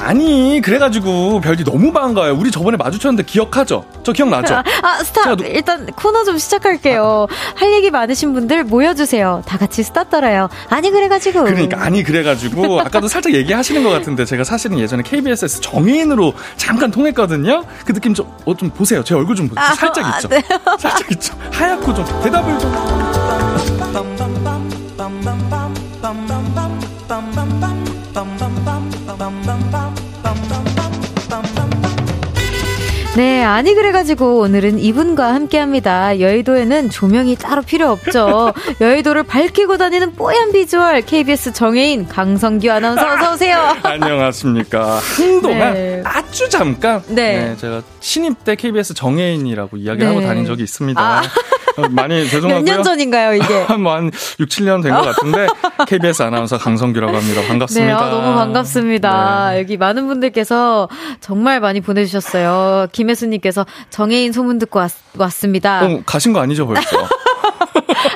아니 그래가지고 별디 너무 반가워요. 우리 저번에 마주쳤는데 기억하죠? 저 기억나죠? 아 stop no... 일단 코너 좀 시작할게요. 아. 할 얘기 많으신 분들 모여주세요. 다 같이 수다 떨어요. 아니 그래가지고 그러니까 아니 그래가지고 아까도 살짝 얘기하시는 것 같은데 제가 사실은 예전에 KBS에서 정의인으로 잠깐 통했거든요. 그 느낌 좀, 어, 좀 보세요. 제 얼굴 좀 보세요. 아, 살짝 아, 있죠? 네. 살짝 있죠? 하얗고 좀 대답을 좀 네, 아니 그래가지고 오늘은 이분과 함께합니다. 여의도에는 조명이 따로 필요 없죠. 여의도를 밝히고 다니는 뽀얀 비주얼 KBS 정혜인 강성규 아나운서 어서 오세요. 안녕하십니까. 한동안 네. 아주 잠깐 네. 네. 제가 신입 때 KBS 정혜인이라고 이야기하고 네. 다닌 적이 있습니다. 아. 어, 많이 죄송하고요. 몇 년 전인가요, 이게? 뭐한 6, 7년 된 것 같은데 KBS 아나운서 강성규라고 합니다. 반갑습니다. 네, 아, 너무 반갑습니다. 네. 여기 많은 분들께서 정말 많이 보내주셨어요. 김혜수님께서 정혜인 소문 듣고 왔, 왔습니다. 어, 가신 거 아니죠, 벌써?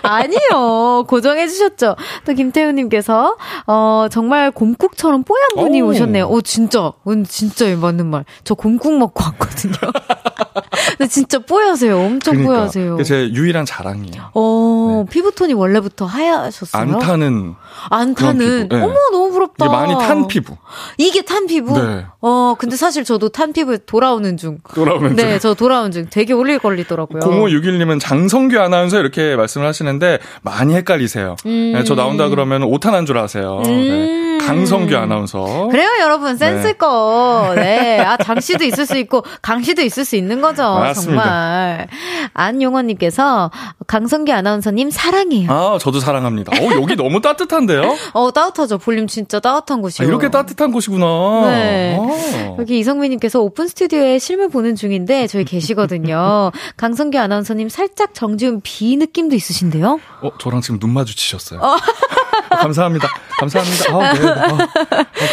아니요. 고정해 주셨죠. 또 김태우님께서 어 정말 곰국처럼 뽀얀 분이 오. 오셨네요. 오 진짜, 진짜 맞는 말. 저 곰국 먹고 왔거든요. 근데 진짜 뽀야세요. 엄청 그러니까. 뽀야세요. 제 유일한 자랑이에요. 어 네. 피부톤이 원래부터 하얗셨어요. 안 타는. 안 타는. 네. 어머 너무 부럽다. 이게 많이 탄 피부. 이게 탄 피부. 네. 어 근데 사실 저도 탄 피부 돌아오는 중. 돌아오는 중. 네, 저 돌아오는 중. 되게 오래 걸리더라고요. 0561님은 장성규 아나운서 이렇게 말씀을 하시는데 많이 헷갈리세요. 음. 네, 저 나온다 그러면 오탄한 줄 아세요. 네. 음. 네. 강성규 아나운서. 그래요, 여러분. 센스거. 네. 네. 아, 장씨도 있을 수 있고, 강씨도 있을 수 있는 거죠. 맞습니다. 정말. 안용원님께서 강성규 아나운서님 사랑해요. 아, 저도 사랑합니다. 어, 여기 너무 따뜻한데요? 어, 따뜻하죠. 볼륨 진짜 따뜻한 곳이요. 아, 이렇게 따뜻한 곳이구나. 네. 아. 여기 이성민님께서 오픈 스튜디오에 실물 보는 중인데 저희 계시거든요. 강성규 아나운서님 살짝 정지훈 비 느낌도 있으신데요? 어, 저랑 지금 눈 마주치셨어요. 어. 어, 감사합니다. 감사합니다. 아, 네.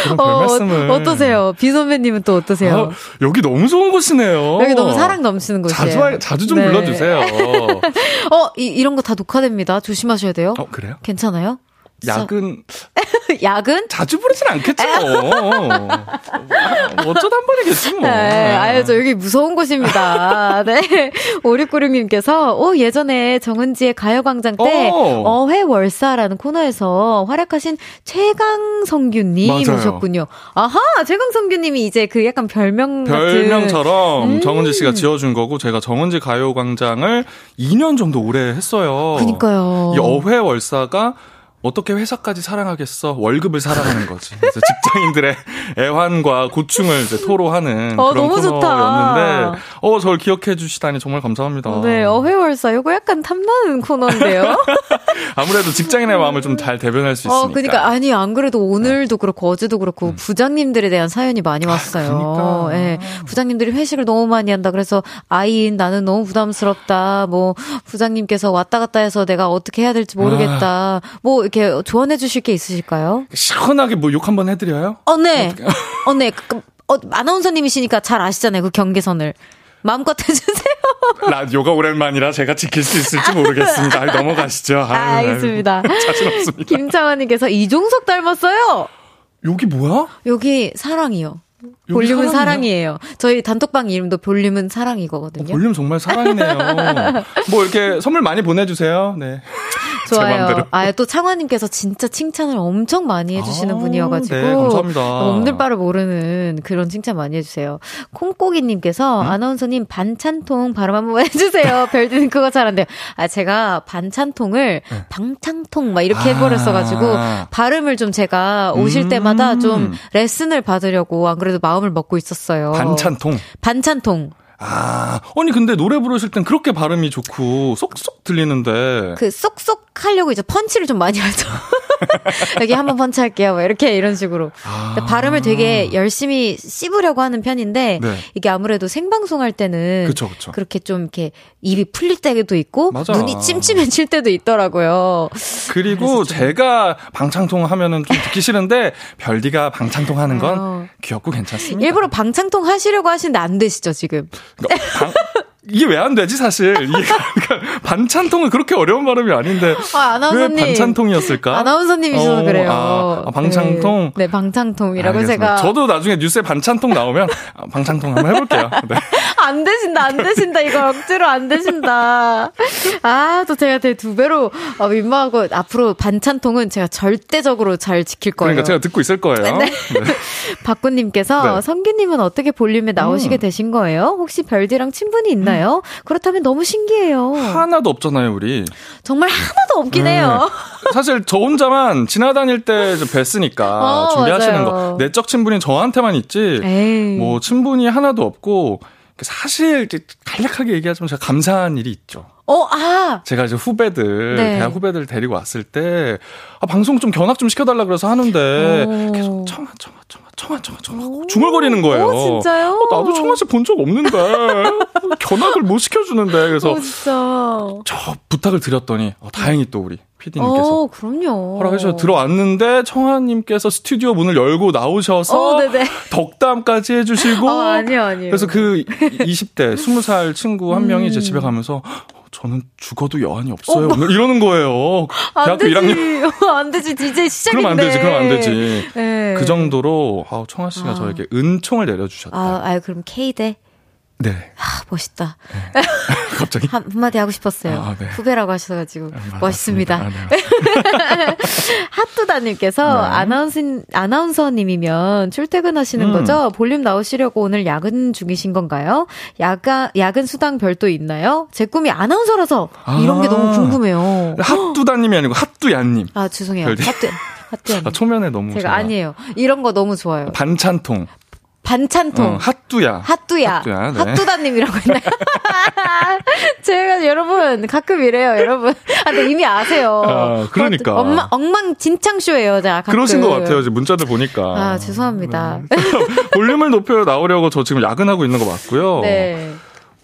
아, 별 어, 말씀을. 어떠세요? 비 선배님은 또 어떠세요? 아, 여기 너무 좋은 곳이네요. 여기 너무 사랑 넘치는 곳이에요. 자주, 자주 좀 네. 불러주세요. 어, 이, 이런 거 다 녹화됩니다. 조심하셔야 돼요. 어, 그래요? 괜찮아요? 야근 야근? 자주 부르진 않겠죠. 어쩌다 한 번이겠지 뭐. 네, 아유 저 여기 무서운 곳입니다. 네. 오리꾸름님께서 오 예전에 정은지의 가요광장 때 오. 어회월사라는 코너에서 활약하신 최강성규님. 오셨군요. 아하 최강성규님이 이제 그 약간 별명 별명처럼 음. 정은지 씨가 지어준 거고 제가 정은지 가요광장을 2년 정도 오래 했어요. 그니까요. 이 어회월사가 어떻게 회사까지 사랑하겠어? 월급을 사랑하는 거지. 그래서 직장인들의 애환과 고충을 이제 토로하는 어, 그런 코너였는데, 어, 저를 기억해 주시다니 정말 감사합니다. 네, 어회월사. 이거 약간 탐나는 코너인데요? 아무래도 직장인의 마음을 좀 잘 대변할 수 어, 있으니까. 어, 그러니까, 아니, 안 그래도 오늘도 그렇고, 어제도 그렇고, 음. 부장님들에 대한 사연이 많이 아, 왔어요. 아, 그러니까. 네, 부장님들이 회식을 너무 많이 한다. 그래서 아이인 나는 너무 부담스럽다. 뭐, 부장님께서 왔다 갔다 해서 내가 어떻게 해야 될지 모르겠다. 아. 뭐, 이렇게 조언해 주실 게 있으실까요? 시원하게 뭐 욕 한번 해드려요? 어, 네. 어, 네. 그, 어, 아나운서님이시니까 잘 아시잖아요. 그 경계선을. 마음껏 해주세요. 라디오가 오랜만이라 제가 지킬 수 있을지 모르겠습니다. 아이, 넘어가시죠. 아유, 아, 알겠습니다. 자신 없습니다. 김창환님께서 이종석 닮았어요. 여기 뭐야? 여기 사랑이요. 볼륨은 사랑이에요. 저희 단톡방 이름도 볼륨은 사랑이거든요. 어, 볼륨 정말 사랑이네요. 뭐 이렇게 선물 많이 보내주세요. 네. 좋아요. 아, 또 창화님께서 진짜 칭찬을 엄청 많이 해주시는 아, 분이어가지고. 네, 감사합니다. 없는 바를 모르는 그런 칭찬 많이 해주세요. 콩고기님께서 음? 아나운서님 반찬통 발음 한번 해주세요. 별디는 그거 잘한대요. 아, 제가 반찬통을 네. 방창통 막 이렇게 해버렸어가지고 아. 발음을 좀 제가 오실 음. 때마다 좀 레슨을 받으려고 안 그래도 마음을 먹고 있었어요. 반찬통? 반찬통. 아, 아니 근데 노래 부르실 땐 그렇게 발음이 좋고 쏙쏙 들리는데. 그 쏙쏙 하려고 이제 펀치를 좀 많이 하죠. 여기 한번 펀치 할게요. 뭐 이렇게 이런 식으로. 아~ 발음을 되게 열심히 씹으려고 하는 편인데 네. 이게 아무래도 생방송 할 때는 그쵸, 그쵸. 그렇게 좀 이렇게 입이 풀릴 때도 있고 맞아. 눈이 찜찜해질 때도 있더라고요. 그리고 제가 방창통 하면은 좀 듣기 싫은데 별디가 방창통 하는 건 어. 귀엽고 괜찮습니다. 일부러 방창통 하시려고 하시는데 안 되시죠, 지금. 그러니까 방, 이게 왜 안 되지 사실 그러니까 반찬통은 그렇게 어려운 발음이 아닌데 아, 아나운서님. 왜 반찬통이었을까? 아나운서님이셔서 어, 그래요. 아, 아 방창통. 네, 네 방창통이라고 알겠습니다. 제가 저도 나중에 뉴스에 반찬통 나오면 아, 방창통 한번 해볼게요. 네. 안 되신다, 안 되신다 이거 억지로 안 되신다. 아, 또 제가 되게 두 배로 어, 민망하고 앞으로 반찬통은 제가 절대적으로 잘 지킬 거예요. 그러니까 제가 듣고 있을 거예요. 네. 네. 박구님께서 네. 성규님은 어떻게 볼륨에 나오시게 음. 되신 거예요? 혹시 별디랑 친분이 있나요? 있나요? 그렇다면 너무 신기해요. 하나도 없잖아요, 우리. 정말 하나도 없긴 네. 해요. 사실 저 혼자만 지나다닐 때 뵀으니까 어, 준비하시는 맞아요. 거. 내적 친분이 저한테만 있지. 에이. 뭐 친분이 하나도 없고 사실 간략하게 얘기하자면 제가 감사한 일이 있죠. 어, 아. 제가 이제 후배들, 네. 대학 후배들 데리고 왔을 때, 아, 방송 좀 견학 좀 시켜달라 그래서 하는데, 오. 계속 청아, 청아, 청아, 청아, 청아, 청아, 중얼거리는 거예요. 오, 진짜요? 어, 나도 청아 씨 본 적 없는데, 견학을 못 시켜주는데, 그래서. 오, 진짜. 저 부탁을 드렸더니, 어, 다행히 또 우리 PD님께서. 어, 그럼요. 허락해서 들어왔는데, 청아님께서 스튜디오 문을 열고 나오셔서, 어, 덕담까지 해주시고. 어, 아니요, 아니요. 그래서 그 20대, 20살 친구 한 명이 음. 이제 집에 가면서, 저는 죽어도 여한이 없어요. 어, 뭐. 이러는 거예요. 대학교 1학년. 안 되지, DJ 시작인데. 그럼 안 되지, 그럼 안 되지. 네. 그 정도로 아, 청아 씨가 아. 저에게 은총을 내려주셨다. 아, 아 그럼 K대? 네. 아, 멋있다. 네. 갑자기? 한, 한마디 하고 싶었어요. 아, 네. 후배라고 하셔가지고. 아, 멋있습니다. 아, 네. 핫뚜다님께서 네. 아나운서, 아나운서님이면 출퇴근하시는 음. 거죠? 볼륨 나오시려고 오늘 야근 중이신 건가요? 야간, 야근 수당 별도 있나요? 제 꿈이 아나운서라서 이런 게 너무 아. 궁금해요. 핫뚜다님이 아니고 핫뚜야님. 아, 죄송해요. 핫뚜 아, 초면에 너무 제가, 제가 아니에요. 이런 거 너무 좋아요. 반찬통. 반찬통. 어, 핫뚜야. 핫뚜야. 핫뚜야 네. 핫뚜다님이라고 했나요? 제가 여러분 가끔 이래요, 여러분. 아, 근데 이미 아세요. 아, 그러니까. 엉망, 엉망진창쇼예요, 제가. 가끔. 그러신 것 같아요, 이제 문자들 보니까. 아, 죄송합니다. 네. 볼륨을 높여 나오려고 저 지금 야근하고 있는 거 맞고요. 네.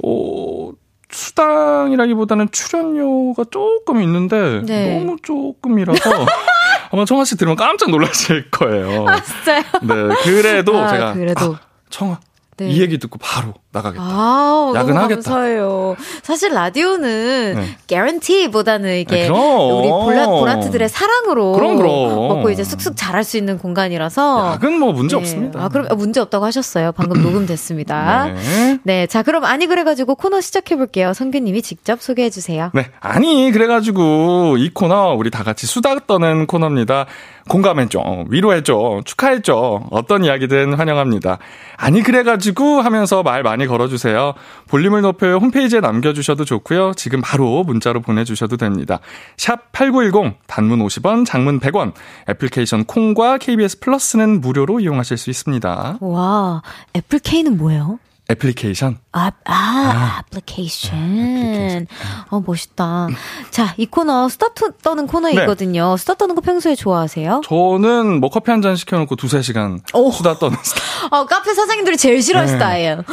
어, 수당이라기보다는 출연료가 조금 있는데 네. 너무 조금이라서 아마 청아 씨 들으면 깜짝 놀라실 거예요. 아, 진짜요? 네. 그래도 아, 제가 그래도 아, 청아 네. 이 얘기 듣고 바로 나가겠다. 아, 야근하겠다. 감사해요. 사실 라디오는 네. 개런티보다는 이게 네, 우리 볼라, 보라트들의 사랑으로 그럼, 그럼. 먹고 이제 쑥쑥 자랄 수 있는 공간이라서 야근 뭐 문제 네. 없습니다. 아, 그럼 문제 없다고 하셨어요. 방금 녹음됐습니다. 네. 네. 자, 그럼 아니 그래가지고 코너 시작해 볼게요. 성규 님이 직접 소개해 주세요. 네. 아니 그래가지고 이 코너 우리 다 같이 수다 떠는 코너입니다. 공감해줘, 위로해줘, 축하해줘, 어떤 이야기든 환영합니다. 아니 그래가지고 하면서 말 많이 많이 걸어주세요. 볼륨을 높여 홈페이지에 남겨주셔도 좋고요. 지금 바로 문자로 보내주셔도 됩니다. 샵 8910 단문 50원, 장문 100원. 애플리케이션 콩과 KBS 플러스는 무료로 이용하실 수 있습니다. 와, 애플케이는 뭐예요? 애플리케이션. 아, 아, 아 애플리케이션. 애플리케이션. 어, 멋있다. 자, 이 코너 수다 떠는 코너이거든요. 네. 수다 떠는 거 평소에 좋아하세요? 저는 뭐 커피 한 잔 시켜놓고 두세 시간 오. 수다 떠는 스타일. 어, 카페 사장님들이 제일 싫어하는 네. 스타일.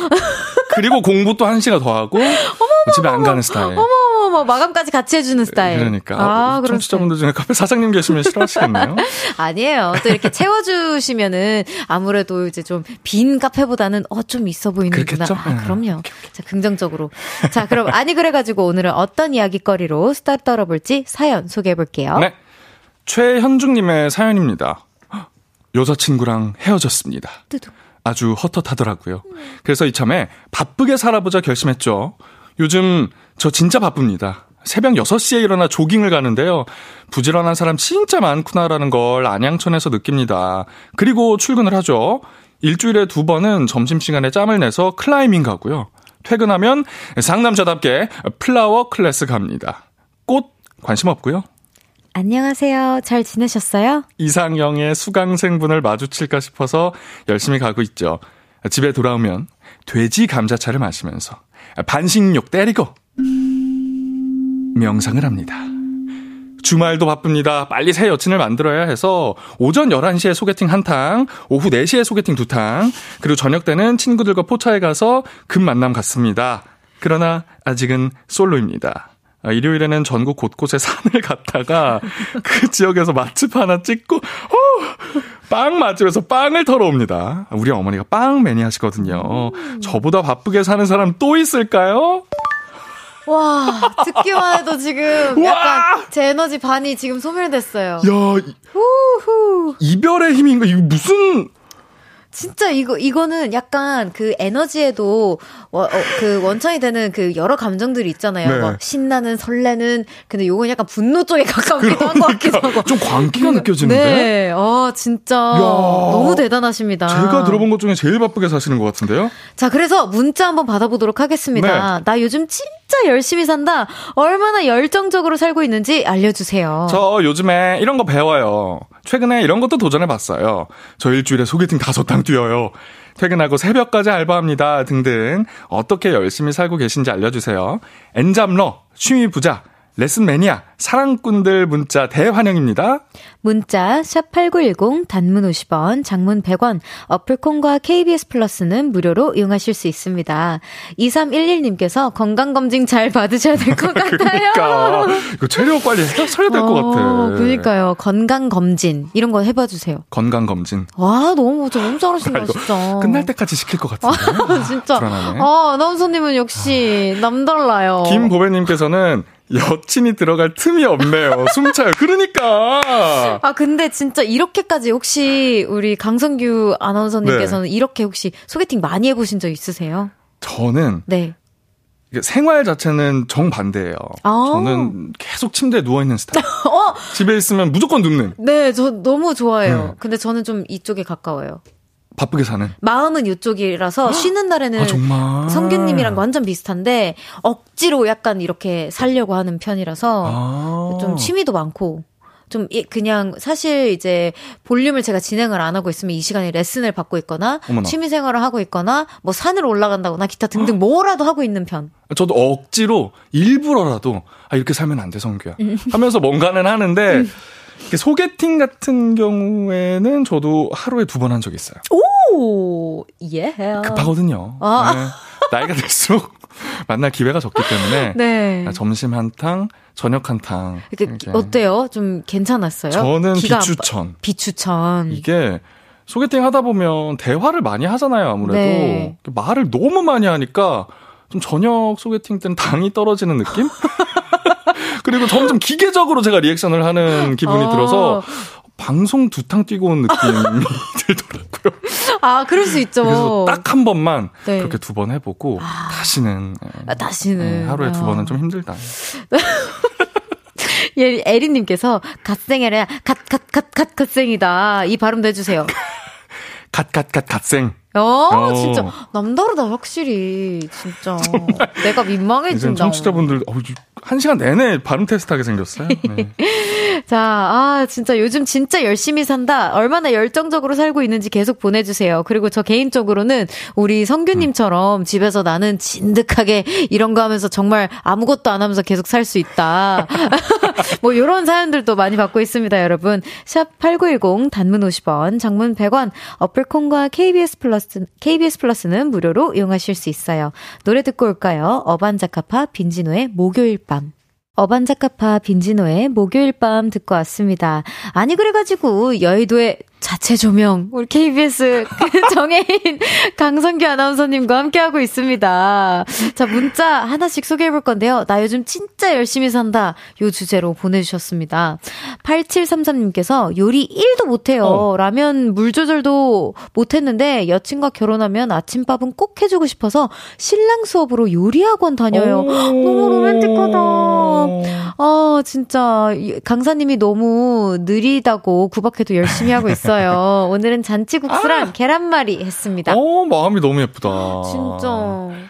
그리고 공부 또 한 시간 더 하고 집에 안 가는 스타일. 어머머머 마감까지 같이 해주는 스타일. 그러니까 아, 어, 청취자분들 중에 카페 사장님 계시면 싫어하시겠네요. 아니에요. 또 이렇게 채워주시면은 아무래도 이제 좀 빈 카페보다는 어 좀 있어 보이는구나. 아, 네. 그럼요. 자 긍정적으로. 자 그럼 아니 그래가지고 오늘은 어떤 이야기거리로 스타 떨어볼지 사연 소개해볼게요. 네. 최현중님의 사연입니다. 여자친구랑 헤어졌습니다. 뜨두. 아주 헛헛하더라고요. 그래서 이참에 바쁘게 살아보자 결심했죠. 요즘 저 진짜 바쁩니다. 새벽 6시에 일어나 조깅을 가는데요. 부지런한 사람 진짜 많구나라는 걸 안양천에서 느낍니다. 그리고 출근을 하죠. 일주일에 두 번은 점심시간에 짬을 내서 클라이밍 가고요. 퇴근하면 상남자답게 flower class 갑니다. 꽃 관심 없고요. 안녕하세요. 잘 지내셨어요? 이상형의 수강생분을 마주칠까 싶어서 열심히 가고 있죠. 집에 돌아오면 돼지 감자차를 마시면서 반식욕 때리고 명상을 합니다. 주말도 바쁩니다. 빨리 새 여친을 만들어야 해서 오전 11시에 소개팅 한 탕, 오후 4시에 소개팅 두 탕, 그리고 저녁 때는 친구들과 포차에 가서 급 만남 갔습니다. 그러나 아직은 솔로입니다. 아, 일요일에는 전국 곳곳에 산을 갔다가 그 지역에서 맛집 하나 찍고 어, 빵 맛집에서 빵을 털어옵니다. 우리 어머니가 빵 매니아시거든요. 저보다 바쁘게 사는 사람 또 있을까요? 와, 듣기만 해도 지금 약간 제 에너지 반이 지금 소멸됐어요. 야, 후후. 이별의 힘인가? 이거 무슨 진짜 이거 이거는 약간 그 에너지에도 어, 어, 그 원천이 되는 그 여러 감정들이 있잖아요. 네. 뭐 신나는 설레는 근데 요건 약간 분노 쪽에 가까우기도 그러니까, 한것 같기도 하고 좀 광기가 그, 느껴지는데. 네, 아 진짜 야, 너무 대단하십니다. 제가 들어본 것 중에 제일 바쁘게 사시는 것 같은데요. 자, 그래서 문자 한번 받아보도록 하겠습니다. 네. 나 요즘 진짜 열심히 산다. 얼마나 열정적으로 살고 있는지 알려주세요. 저 요즘에 이런 거 배워요. 최근에 이런 것도 도전해봤어요. 저 일주일에 소개팅 다섯 탕 뛰어요. 퇴근하고 새벽까지 알바합니다. 등등. 어떻게 열심히 살고 계신지 알려주세요. 엔잡러, 취미 부자, 레슨 매니아, 사랑꾼들 문자 대환영입니다. 문자 샵8910 단문 50원, 장문 100원, 어플콘과 KBS 플러스는 무료로 이용하실 수 있습니다. 2311님께서 건강검진 잘 받으셔야 될 것 같아요. 그러니까. 이거 체력 관리 해서야 될것 어, 같아. 그러니까요. 건강검진. 이런 거 해봐 주세요. 건강검진. 와, 너무, 너무 잘하신다, 진짜. 끝날 때까지 시킬 것 같은데. 진짜. 불안하네. 아, 아나운서님은 역시 남달라요. 김보배님께서는 여친이 들어갈 틈이 없네요. 숨차요. 그러니까. 아, 근데 진짜 이렇게까지 혹시 우리 강성규 아나운서님께서는 네. 이렇게 혹시 소개팅 많이 해보신 적 있으세요? 저는. 네. 생활 자체는 정반대예요. 아~ 저는 계속 침대에 누워있는 스타일. 어? 집에 있으면 무조건 눕는. 네, 저 너무 좋아해요. 네. 근데 저는 좀 이쪽에 가까워요. 바쁘게 사는. 마음은 이쪽이라서 쉬는 날에는 아, 성규님이랑 완전 비슷한데 억지로 약간 이렇게 살려고 하는 편이라서 아. 좀 취미도 많고 좀 그냥 사실 이제 볼륨을 제가 진행을 안 하고 있으면 이 시간에 레슨을 받고 있거나 어머나. 취미 생활을 하고 있거나 뭐 산을 올라간다거나 기타 등등 뭐라도 하고 있는 편. 저도 억지로 일부러라도 아 이렇게 살면 안 돼 성규야 음. 하면서 뭔가는 하는데 음. 소개팅 같은 경우에는 저도 하루에 두 번 한 적이 있어요. 오, 예. 급하거든요. 아. 네. 나이가 들수록 만날 기회가 적기 때문에 네. 점심 한 탕, 저녁 한 탕. 어때요? 좀 괜찮았어요? 저는 비추천. 비추천. 이게 소개팅 하다 보면 대화를 많이 하잖아요, 아무래도. 네. 말을 너무 많이 하니까 좀 저녁 소개팅 때는 당이 떨어지는 느낌? 그리고 점점 기계적으로 제가 리액션을 하는 기분이 어. 들어서 방송 두 탕 뛰고 온 느낌이 들더라고요. 아, 그럴 수 있죠. 그래서 딱 한 번만 네. 그렇게 두 번 해보고 아. 다시는 아, 다시는 네, 하루에 두 번은 아. 좀 힘들다. 예, 에리님께서 갓생이라 갓갓갓갓 갓생이다 이 발음도 해주세요. 갓갓갓 갓생. 어, 진짜 남다르다 확실히 진짜 내가 민망해진다. 청취자분들 어, 한 시간 내내 발음 테스트 하게 생겼어요. 네. 자, 아 진짜 요즘 진짜 열심히 산다. 얼마나 열정적으로 살고 있는지 계속 보내주세요. 그리고 저 개인적으로는 우리 성규님처럼 음. 집에서 나는 진득하게 이런 거 하면서 정말 아무것도 안 하면서 계속 살 수 있다. 뭐 이런 사연들도 많이 받고 있습니다, 여러분. 샵 #8910 단문 50원, 장문 100원. 어플콘과 KBS 플러스 KBS 플러스는 무료로 이용하실 수 있어요. 노래 듣고 올까요? 어반자카파 빈지노의 목요일 밤. 어반자카파 빈지노의 목요일 밤 듣고 왔습니다. 아니 그래가지고 여의도에 자체 조명 우리 KBS 정혜인 강성규 아나운서님과 함께하고 있습니다. 자 문자 하나씩 소개해 볼 건데요. 나 요즘 진짜 열심히 산다 요 주제로 보내주셨습니다. 8733님께서 요리 1도 못해요. 어. 라면 물 조절도 못했는데 여친과 결혼하면 아침밥은 꼭 해주고 싶어서 신랑 수업으로 요리학원 다녀요. 너무 로맨틱하다. 아 진짜 강사님이 너무 느리다고 구박해도 열심히 하고 있어요. 있어요. 오늘은 잔치국수랑 아! 계란말이 했습니다. 어, 마음이 너무 예쁘다. 진짜.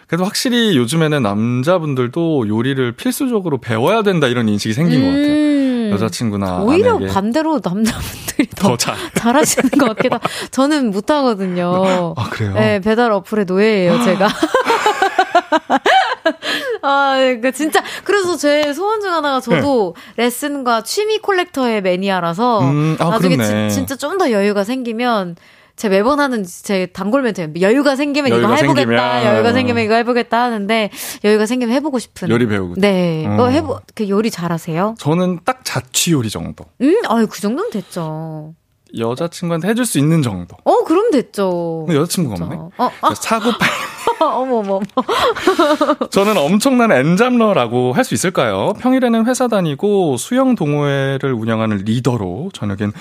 그래도 확실히 요즘에는 남자분들도 요리를 필수적으로 배워야 된다 이런 인식이 생긴 음. 것 같아요. 음. 여자친구나 오히려. 반대로 남자분들이 더, 더 잘. 잘하시는 것 같기도 저는 못하거든요. 아 그래요? 네 배달 어플의 노예예요 제가. 아, 그 진짜 그래서 제 소원 중 하나가 저도 네. 레슨과 취미 콜렉터의 매니아라서 음, 아, 나중에 지, 진짜 좀 더 여유가 생기면 제 매번 하는 제 단골 멘트 여유가 생기면 여유가 이거 해보겠다 생기면. 여유가 생기면 이거 해보겠다 하는데 여유가 생기면 해보고 싶은 요리 배우고 네 어. 어 해보 그 요리 잘하세요? 저는 딱 자취 요리 정도 음 아유 그 정도는 됐죠 여자친구한테 해줄 수 있는 정도. 어, 그럼 됐죠. 여자친구가 없네. 어, 아. 사고 팔. 어머머머. 저는 엄청난 엔잡러라고 할 수 있을까요? 평일에는 회사 다니고 수영 동호회를 운영하는 리더로 저녁엔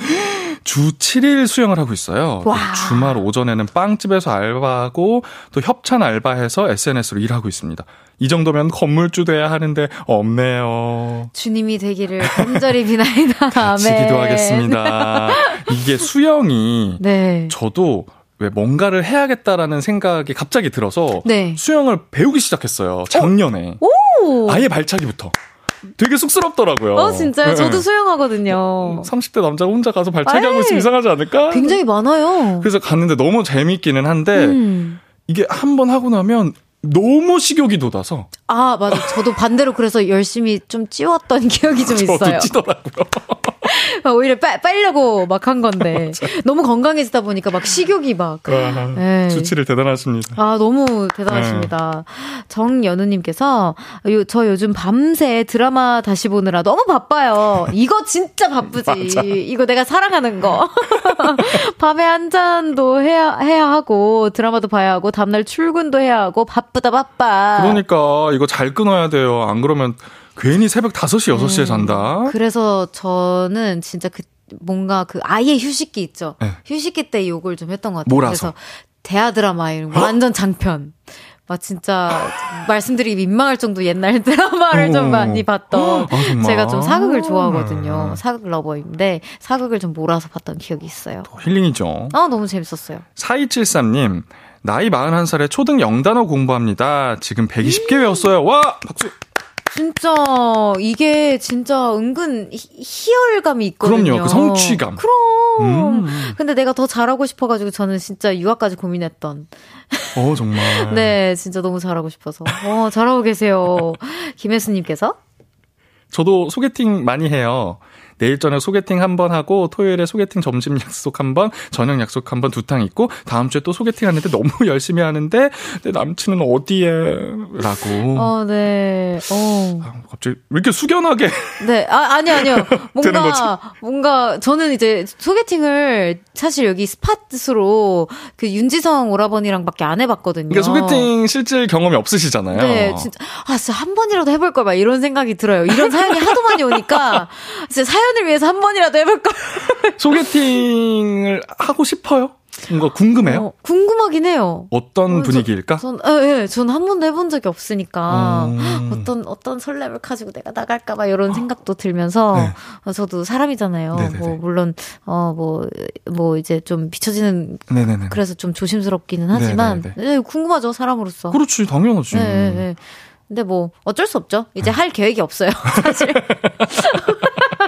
주 7일 수영을 하고 있어요. 주말 오전에는 빵집에서 알바하고 또 협찬 알바해서 SNS로 일하고 있습니다. 이 정도면 건물주 돼야 하는데 없네요. 주님이 되기를 간절히 비나이다. 같이 기도하겠습니다. 이게 수영이 네. 저도 왜 뭔가를 해야겠다라는 생각이 갑자기 들어서 네. 수영을 배우기 시작했어요. 작년에. 오! 아예 발차기부터. 되게 쑥스럽더라고요. 어, 진짜요? 네. 저도 수영하거든요. 30대 남자가 혼자 가서 발차기 하고 있으면 이상하지 않을까? 굉장히 많아요. 그래서 갔는데 너무 재밌기는 한데, 음. 이게 한 번 하고 나면 너무 식욕이 돋아서. 아, 맞아. 저도 반대로 그래서 열심히 좀 찌웠던 기억이 좀 있어요. 저도 찌더라고요. 오히려 빼, 빼려고 막 한 건데. 너무 건강해지다 보니까 막 식욕이 막. 아, 네. 주치를 대단하십니다. 아, 너무 대단하십니다. 네. 정연우님께서, 요, 저 요즘 밤새 드라마 다시 보느라 너무 바빠요. 이거 진짜 바쁘지. 이거 내가 사랑하는 거. 밤에 한 잔도 해야, 해야 하고, 드라마도 봐야 하고, 다음날 출근도 해야 하고, 바쁘다 바빠. 그러니까, 이거 잘 끊어야 돼요. 안 그러면 괜히 새벽 5시, 6시에 음, 잔다. 그래서 저는 진짜 그 뭔가 그 아예 휴식기 있죠. 네. 휴식기 때 욕을 좀 했던 것 같아요. 몰아서. 그래서 대하 드라마 이런 거 완전 장편. 막 진짜 말씀드리기 민망할 정도 옛날 드라마를 좀 많이 봤던 아, 제가 좀 사극을 좋아하거든요. 네. 사극 러버인데 사극을 좀 몰아서 봤던 기억이 있어요. 힐링이죠. 아 너무 재밌었어요. 4273님 나이 41살에 초등 영단어 공부합니다. 지금 120개 외웠어요. 와 박수. 진짜 이게 진짜 은근 희열감이 있거든요. 그럼요. 그 성취감. 그럼. 음. 근데 내가 더 잘하고 싶어가지고 저는 진짜 유학까지 고민했던. 어 정말. 네, 진짜 너무 잘하고 싶어서. 어 잘하고 계세요. 김혜수님께서. 저도 소개팅 많이 해요. 내일 저녁 소개팅 한 번 하고 토요일에 소개팅 점심 약속 한 번, 저녁 약속 한 번 두 탕 있고 다음 주에 또 소개팅 하는데 너무 열심히 하는데 내 남친은 어디에? 라고. 어, 네. 어. 아, 갑자기 왜 이렇게 숙연하게? 네. 아, 아니 아니요. 뭔가 뭔가 저는 이제 소개팅을 사실 여기 스팟으로 그 윤지성 오라버니랑밖에 안 해봤거든요. 그러니까 소개팅 실질 경험이 없으시잖아요. 네, 진짜 아, 진짜 한 번이라도 해볼 걸 막 이런 생각이 들어요. 이런 사연이 하도 많이 오니까 진짜 사연 사연을 위해서 한 번이라도 해볼까? 소개팅을 하고 싶어요? 거 궁금해요? 어, 궁금하긴 해요. 어떤 어, 분위기일까? 전, 예, 예, 전 한 번도 해본 적이 없으니까 음. 어떤 어떤 설렘을 가지고 내가 나갈까봐 이런 생각도 들면서 네. 어, 저도 사람이잖아요. 네네네. 뭐 물론 어뭐뭐 뭐 이제 좀 비춰지는 네네네. 그래서 좀 조심스럽기는 하지만 네, 궁금하죠 사람으로서. 그렇지 당연하지. 네, 네. 근데 뭐 어쩔 수 없죠. 이제 할 계획이 없어요. 사실.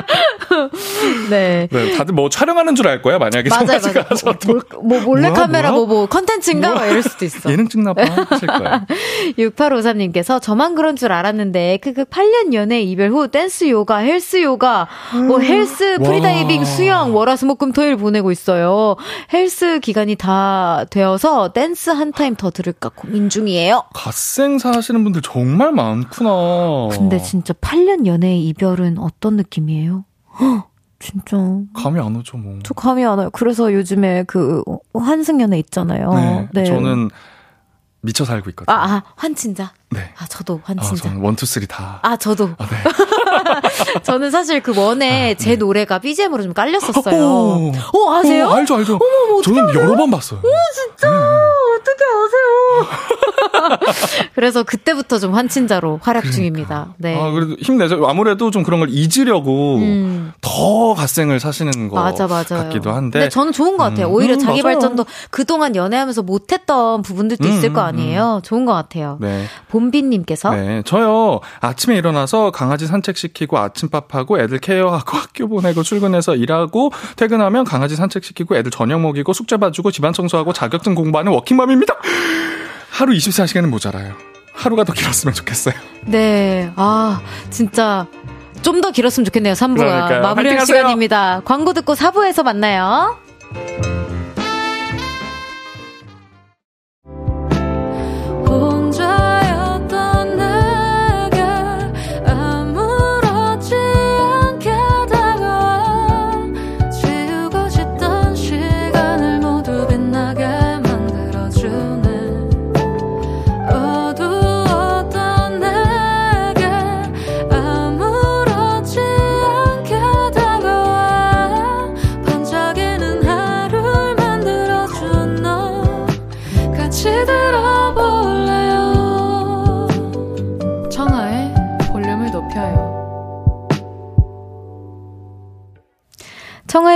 네. 네. 다들 뭐 촬영하는 줄 알 거야 만약에 맞아요, 맞아요. 뭐, 뭐, 몰래 카메라 뭐뭐 컨텐츠인가 뭐 이럴 수도 있어. 예능 찍나 봐 하실 거야. 6853님께서 저만 그런 줄 알았는데 그그 8년 연애 이별 후 댄스 요가, 헬스 요가, 뭐 헬스 프리다이빙, 수영 월화수목금 토일 보내고 있어요. 헬스 기간이 다 되어서 댄스 한 타임 더 들을까 고민 중이에요. 갓생 사시는 분들 정말 많구나. 근데 진짜 8년 연애 이별은 어떤 느낌이에요? 진짜. 감이 안 오죠, 뭐. 저 감이 안 와요. 그래서 요즘에 그 환승연애 있잖아요. 네. 네. 저는 미쳐 살고 있거든요. 아, 아 환친자? 네. 아, 저도 환친자. 아, 저는 one, two, three 다. 아, 저도. 아, 네. 저는 사실 그 one에 아, 제 네. 노래가 BGM으로 좀 깔렸었어요. 오, 어, 아세요? 오, 알죠, 알죠. 어머, 저는 여러 번 봤어요. 오, 진짜? 네. 어떻게 아세요? 그래서 그때부터 좀 환친자로 활약 그러니까. 중입니다. 네. 아, 그래도 힘내죠. 아무래도 좀 그런 걸 잊으려고 음. 더 갓생을 사시는 거 맞아, 맞아요. 같기도 한데. 근데 저는 좋은 것 같아요. 음, 오히려 음, 자기 맞아요. 발전도 그동안 연애하면서 못했던 부분들도 음, 있을 거 음, 아니에요. 좋은 것 같아요. 네. 봄비님께서. 네. 저요. 아침에 일어나서 강아지 산책시키고 아침밥하고 애들 케어하고 학교 보내고 출근해서 일하고 퇴근하면 강아지 산책시키고 애들 저녁 먹이고 숙제 봐주고 집안 청소하고 자격증 공부하는 워킹맘입니다. 하루 24시간은 모자라요. 하루가 더 길었으면 좋겠어요. 네. 아, 진짜 좀 더 길었으면 좋겠네요. 3부가. 마무리할 시간입니다. 광고 듣고 4부에서 만나요.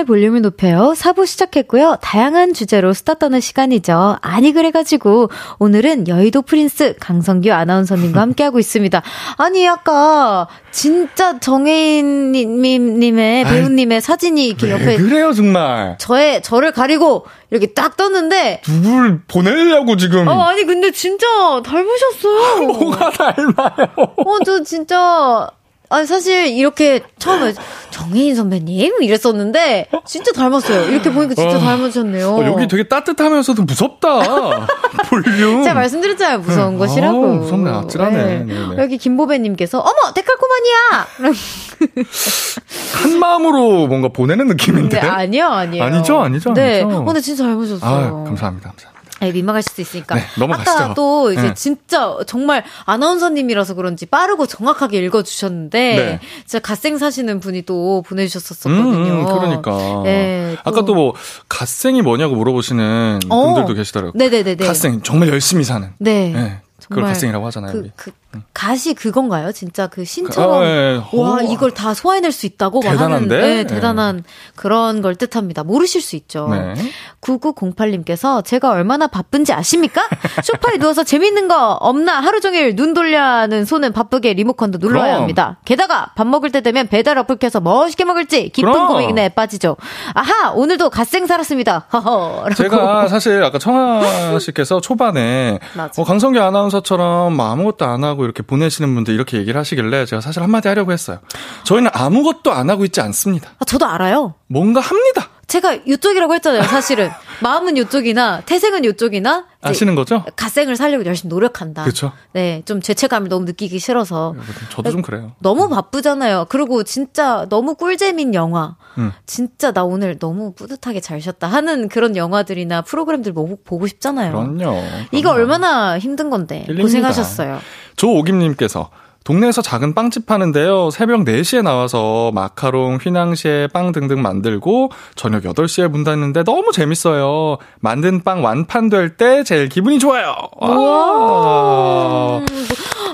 볼륨을 높여요. 4부 시작했고요. 다양한 주제로 수다 떠는 시간이죠. 아니 그래가지고 오늘은 여의도 프린스 강성규 아나운서님과 함께하고 있습니다. 아니 아까 진짜 정혜인님의 배우님의 사진이 이렇게 옆에 그래요 정말 저의 저를 가리고 이렇게 딱 떴는데 누굴 보내려고 지금 어 아니 근데 진짜 닮으셨어요. 뭐가 닮아요? 어 저 진짜 아니 사실 이렇게 처음에 정혜인 선배님 이랬었는데 진짜 닮았어요. 이렇게 보니까 진짜 어, 닮으셨네요. 어, 여기 되게 따뜻하면서도 무섭다. 볼륨. 제가 말씀드렸잖아요. 무서운 네. 곳이라고. 아, 무섭네. 아찔하네. 네. 여기 김보배님께서 어머 데칼코마니야. 한 마음으로 뭔가 보내는 느낌인데. 네, 아니요, 아니요. 아니죠, 아니죠. 네. 아니죠. 어, 근데 진짜 닮으셨어요. 아, 감사합니다, 감사합니다. 네, 민망할 수도 있으니까. 네, 넘어가시죠. 아까 또 이제 네. 진짜 정말 아나운서님이라서 그런지 빠르고 정확하게 읽어주셨는데 네. 진짜 갓생 사시는 분이 또 보내주셨었거든요. 음, 음, 그러니까. 네, 또. 아까 또 뭐 갓생이 뭐냐고 물어보시는 어. 분들도 계시더라고요. 네네네. 갓생 정말 열심히 사는. 네. 네. 그걸 갓생이라고 하잖아요. 그, 그 가시 그건가요? 진짜 그 신처럼 아, 네. 와 이걸 다 소화해낼 수 있다고 대단한데? 하는 네, 대단한 네. 그런 걸 뜻합니다. 모르실 수 있죠. 네. 9908님께서 제가 얼마나 바쁜지 아십니까? 소파에 누워서 재밌는 거 없나 하루 종일 눈 돌려는 손은 바쁘게 리모컨도 눌러야 그럼. 합니다. 게다가 밥 먹을 때 되면 배달 어플 켜서 멋있게 먹을지 깊은 그럼. 고민에 빠지죠. 아하 오늘도 갓생 살았습니다. 제가 사실 아까 청아 씨께서 초반에 어, 강성규 아나운서처럼 아무것도 안 하고 하고 이렇게 보내시는 분들 이렇게 얘기를 하시길래 제가 사실 한마디 하려고 했어요. 저희는 아무것도 안 하고 있지 않습니다. 아, 저도 알아요. 뭔가 합니다. 제가 이쪽이라고 했잖아요, 사실은. 마음은 이쪽이나, 태생은 이쪽이나. 아시는 거죠? 갓생을 살려고 열심히 노력한다. 그렇죠. 네, 좀 죄책감을 너무 느끼기 싫어서. 저도 좀 그래요. 너무 바쁘잖아요. 그리고 진짜 너무 꿀잼인 영화. 음. 진짜 나 오늘 너무 뿌듯하게 잘 쉬었다 하는 그런 영화들이나 프로그램들 뭐 보고 싶잖아요. 그럼요. 그럼요. 이거 얼마나 힘든 건데. 고생하셨어요. 조오김님께서 동네에서 작은 빵집 하는데요. 새벽 4시에 나와서 마카롱, 휘낭시에 빵 등등 만들고 저녁 8시에 문 닫는데 너무 재밌어요. 만든 빵 완판될 때 제일 기분이 좋아요. 와.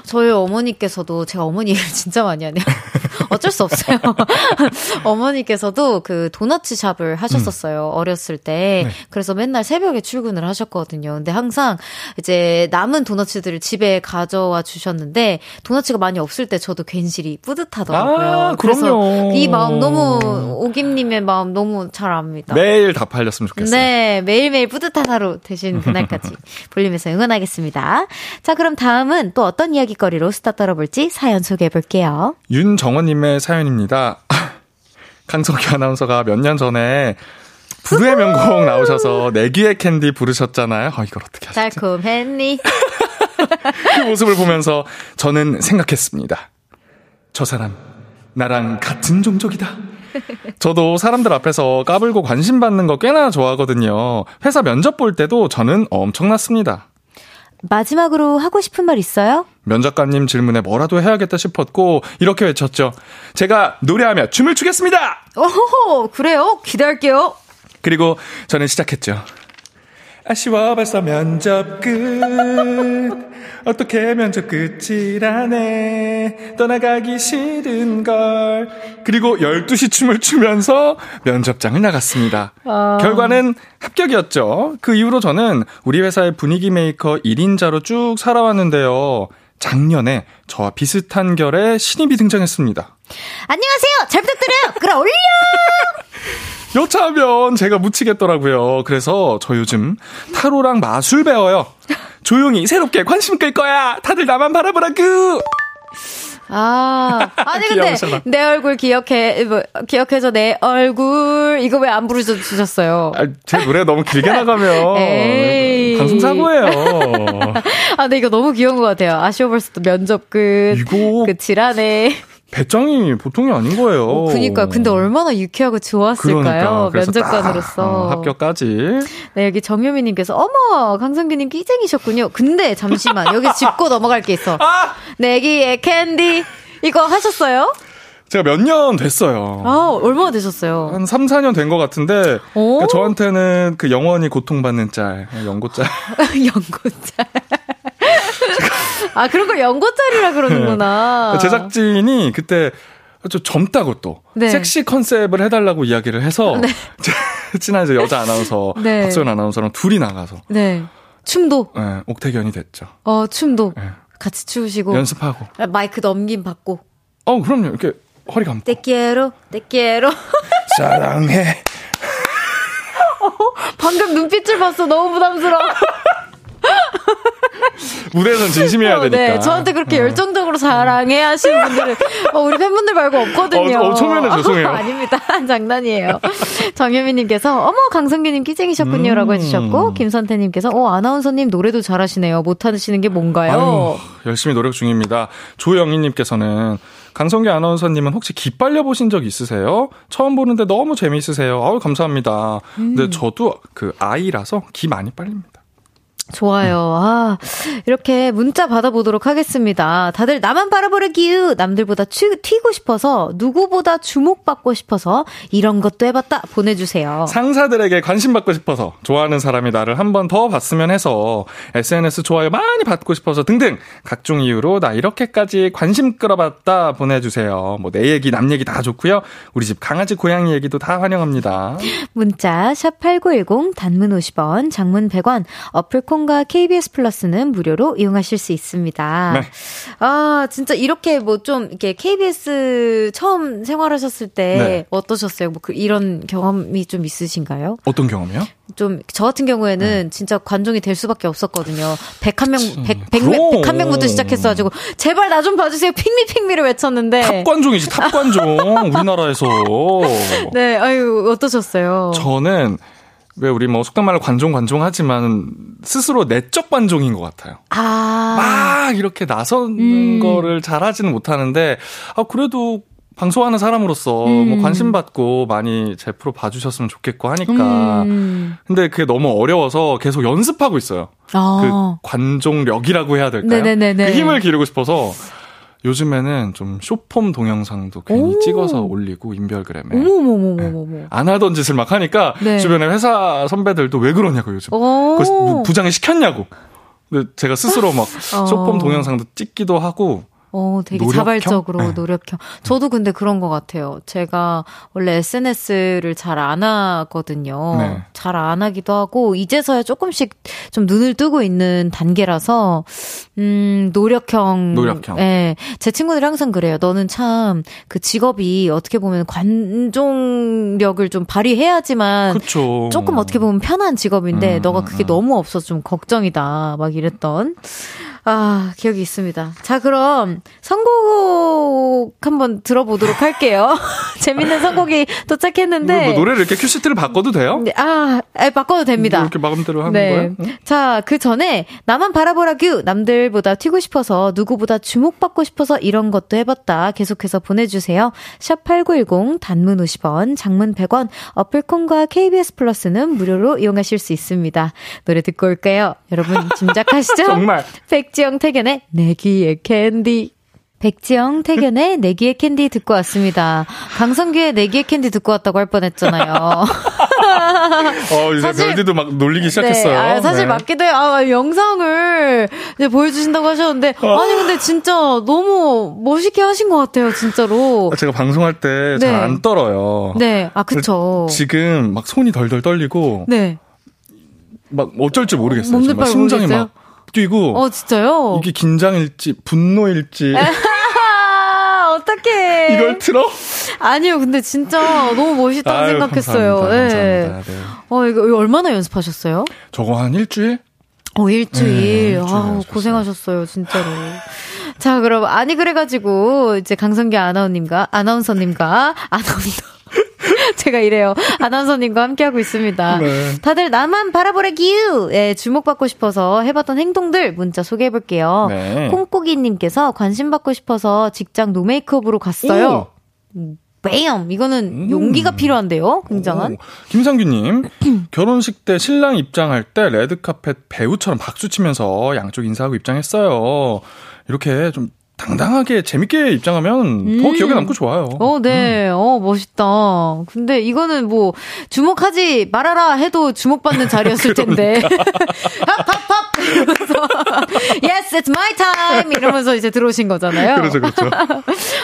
저희 어머니께서도 제가 어머니 일 진짜 많이 하네요. 어쩔 수 없어요. 어머니께서도 그 도너츠 샵을 하셨었어요. 음. 어렸을 때. 네. 그래서 맨날 새벽에 출근을 하셨거든요. 근데 항상 이제 남은 도너츠들을 집에 가져와 주셨는데 도너츠가 많이 없을 때 저도 괜시리 뿌듯하더라고요. 아, 그래서 이 마음 너무 오김님의 마음 너무 잘 압니다. 매일 다 팔렸으면 좋겠어요. 네, 매일매일 뿌듯한 하루 되신 그날까지 볼륨에서 응원하겠습니다. 자, 그럼 다음은 또 어떤 이야기 거리로 수다 떨어볼지 사연 소개해 볼게요. 윤정원님의 사연입니다. 강성규 아나운서가 몇 년 전에 불후의 명곡 나오셔서 내 귀에 캔디 부르셨잖아요. 아, 이걸 어떻게 하셨지? 달콤했니? 그 모습을 보면서 저는 생각했습니다. 저 사람, 나랑 같은 종족이다. 저도 사람들 앞에서 까불고 관심 받는 거 꽤나 좋아하거든요. 회사 면접 볼 때도 저는 엄청났습니다. 마지막으로 하고 싶은 말 있어요? 면접관님 질문에 뭐라도 해야겠다 싶었고 이렇게 외쳤죠. 제가 노래하며 춤을 추겠습니다. 오호 그래요? 기대할게요. 그리고 저는 시작했죠. 아쉬워 벌써 면접 끝 어떻게 면접 끝이라네? 떠나가기 싫은 걸. 그리고 12시 춤을 추면서 면접장을 나갔습니다. 아... 결과는 합격이었죠. 그 이후로 저는 우리 회사의 분위기 메이커 1인자로 쭉 살아왔는데요. 작년에 저와 비슷한 결의 신입이 등장했습니다. 안녕하세요. 잘 부탁드려요. 끌어올려 여차하면 제가 묻히겠더라고요. 그래서 저 요즘 타로랑 마술 배워요. 조용히 새롭게 관심 끌 거야. 다들 나만 바라보라구. 아, 아니 근데 내 얼굴 기억해 뭐, 기억해서 내 얼굴 이거 왜 안 부르셔 주셨어요? 아, 제 노래 너무 길게 나가면 방송 사고예요. 아, 근데 이거 너무 귀여운 것 같아요. 아쉬워 벌써 또 면접 끝 이거 끝이라네. 배짱이 보통이 아닌 거예요. 어, 그니까 근데 얼마나 유쾌하고 좋았을까요? 그러니까. 면접관으로서 어, 합격까지. 네 여기 정유미님께서 어머 강성규님 끼쟁이셨군요. 근데 잠시만 여기 짚고 넘어갈 게 있어. 아! 내기의 캔디 이거 하셨어요? 제가 몇 년 됐어요. 아, 얼마나 되셨어요? 한 3, 4년 된 것 같은데, 그러니까 저한테는 그 영원히 고통받는 짤, 연고짤. 연고짤. 아, 그런 걸 연고짜리라 그러는구나. 네. 제작진이 그때 좀 젊다고 또 네. 섹시 컨셉을 해달라고 이야기를 해서 네. 친한 이제 여자 아나운서 네. 박소연 아나운서랑 둘이 나가서 네. 춤도 네, 옥태견이 됐죠. 어 춤도 네. 같이 추시고 연습하고 마이크 넘김 받고. 어 그럼요 이렇게 허리 감고. 떼끼에로 떼끼에로 사랑해. 어, 방금 눈빛을 봤어 너무 부담스러워. 무대에선 진심이어야 어, 네. 되니까. 네, 저한테 그렇게 어. 열정적으로 사랑해 하시는 분들은 어, 우리 팬분들 말고 없거든요. 어, 어 초면에 죄송해요. 아닙니다. 장난이에요. 정유미님께서 어머 강성규님 끼쟁이셨군요라고 음. 해주셨고 김선태님께서 어 아나운서님 노래도 잘하시네요. 못하시는 게 뭔가요? 아유, 열심히 노력 중입니다. 조영희님께서는 강성규 아나운서님은 혹시 기 빨려 보신 적 있으세요? 처음 보는데 너무 재미있으세요. 아우 감사합니다. 음. 근데 저도 그 아이라서 기 많이 빨립니다. 좋아요. 아, 이렇게 문자 받아보도록 하겠습니다. 다들 나만 바라보려기유 남들보다 튀고 싶어서, 누구보다 주목받고 싶어서, 이런 것도 해봤다. 보내주세요. 상사들에게 관심 받고 싶어서, 좋아하는 사람이 나를 한 번 더 봤으면 해서, SNS 좋아요 많이 받고 싶어서 등등, 각종 이유로 나 이렇게까지 관심 끌어봤다. 보내주세요. 뭐, 내 얘기, 남 얘기 다 좋고요. 우리 집 강아지, 고양이 얘기도 다 환영합니다. 문자, 샵8910, 단문 50원, 장문 100원, 어플콘 콩과 KBS 플러스는 무료로 이용하실 수 있습니다. 네. 아, 진짜 이렇게 뭐 좀 이렇게 KBS 처음 생활하셨을 때 네. 어떠셨어요? 뭐 그 이런 경험이 좀 있으신가요? 어떤 경험이요? 좀 저 같은 경우에는 네. 진짜 관종이 될 수밖에 없었거든요. 101명 100, 100, 101명부터 시작했어 가지고 제발 나 좀 봐 주세요. pick me pick me를 외쳤는데 탑 관종이지 탑 관종 우리나라에서. 네, 아유 어떠셨어요? 저는 왜 우리 뭐 속된 말로 관종 관종 하지만 스스로 내적 관종인 것 같아요. 아. 막 이렇게 나서는 음. 거를 잘하지는 못하는데 아 그래도 방송하는 사람으로서 뭐 음. 뭐 관심 받고 많이 제 프로 봐주셨으면 좋겠고 하니까 음. 근데 그게 너무 어려워서 계속 연습하고 있어요. 아. 그 관종력이라고 해야 될까요? 네네네네. 그 힘을 기르고 싶어서 요즘에는 좀 쇼폼 동영상도 괜히 오. 찍어서 올리고 인별그램에 네. 안 하던 짓을 막 하니까 네. 주변에 회사 선배들도 왜 그러냐고 요즘 그 부장이 시켰냐고 근데 제가 스스로 막 어. 쇼폼 동영상도 찍기도 하고 어, 되게 노력형? 자발적으로 네. 노력형. 저도 근데 그런 것 같아요. 제가 원래 SNS를 잘 안 하거든요. 네. 잘안 하기도 하고, 이제서야 조금씩 좀 눈을 뜨고 있는 단계라서, 음, 노력형. 노력형. 예. 제 친구들이 항상 그래요. 너는 참 그 직업이 어떻게 보면 관종력을 좀 발휘해야지만. 그쵸. 조금 어떻게 보면 편한 직업인데, 음, 너가 그게 음. 너무 없어서 좀 걱정이다. 막 이랬던. 아, 기억이 있습니다. 자, 그럼 선곡 한번 들어보도록 할게요. 재밌는 선곡이 도착했는데. 뭐, 뭐 노래를 이렇게 큐시트를 바꿔도 돼요? 네, 아, 아, 바꿔도 됩니다. 뭐 이렇게 마음대로 하는 네. 거예요? 응? 자, 그 전에 나만 바라보라 큐 남들보다 튀고 싶어서 누구보다 주목받고 싶어서 이런 것도 해봤다. 계속해서 보내주세요. 샵 #8910 단문 50원, 장문 100원. 어플콘과 KBS 플러스는 무료로 이용하실 수 있습니다. 노래 듣고 올까요? 여러분 짐작하시죠? 정말. 백지영 택연의 내 귀에 캔디. 백지영 택연의 내 귀에 캔디 듣고 왔습니다. 강성규의 내 귀에 캔디 듣고 왔다고 할 뻔했잖아요. 어, 이제 사실, 별디도 막 놀리기 시작했어요. 네, 아, 사실 네. 맞기도 해요. 아, 영상을 이제 보여주신다고 하셨는데, 어. 아니, 근데 진짜 너무 멋있게 하신 것 같아요, 진짜로. 제가 방송할 때 잘안 네. 떨어요. 네, 아, 그쵸. 지금 막 손이 덜덜 떨리고. 네. 막 어쩔지 모르겠어요. 정말 심장이 모르겠어요? 막 뛰고. 어, 진짜요? 이게 긴장일지, 분노일지. 어떡해. 이걸 틀어? 아니요, 근데 진짜 너무 멋있다고 아유, 생각했어요. 감사합니다, 네. 감사합니다. 네. 어, 이거, 이거 얼마나 연습하셨어요? 저거 한 일주일? 어, 일주일. 네, 아우, 고생하셨어요, 진짜로. 자, 그럼, 아니, 그래가지고, 이제 강성기 아나운님과, 아나운서님과, 아나운서. 제가 이래요. 아나운서님과 함께하고 있습니다. 네. 다들 나만 바라보래기유! 예, 주목받고 싶어서 해봤던 행동들 문자 소개해볼게요. 네. 콩고기님께서 관심받고 싶어서 직장 노메이크업으로 갔어요. 뱀! 이거는 음. 용기가 필요한데요? 굉장한. 오. 김상규님, 결혼식 때 신랑 입장할 때 레드카펫 배우처럼 박수 치면서 양쪽 인사하고 입장했어요. 이렇게 좀 당당하게 재밌게 입장하면 음. 더 기억에 남고 좋아요. 어, 네. 음. 어, 멋있다. 근데 이거는 뭐 주목하지 말아라 해도 주목받는 자리였을 텐데. 팝팝팝 이러면서 Yes, it's my time 이러면서 이제 들어오신 거잖아요. 그렇죠, 그렇죠.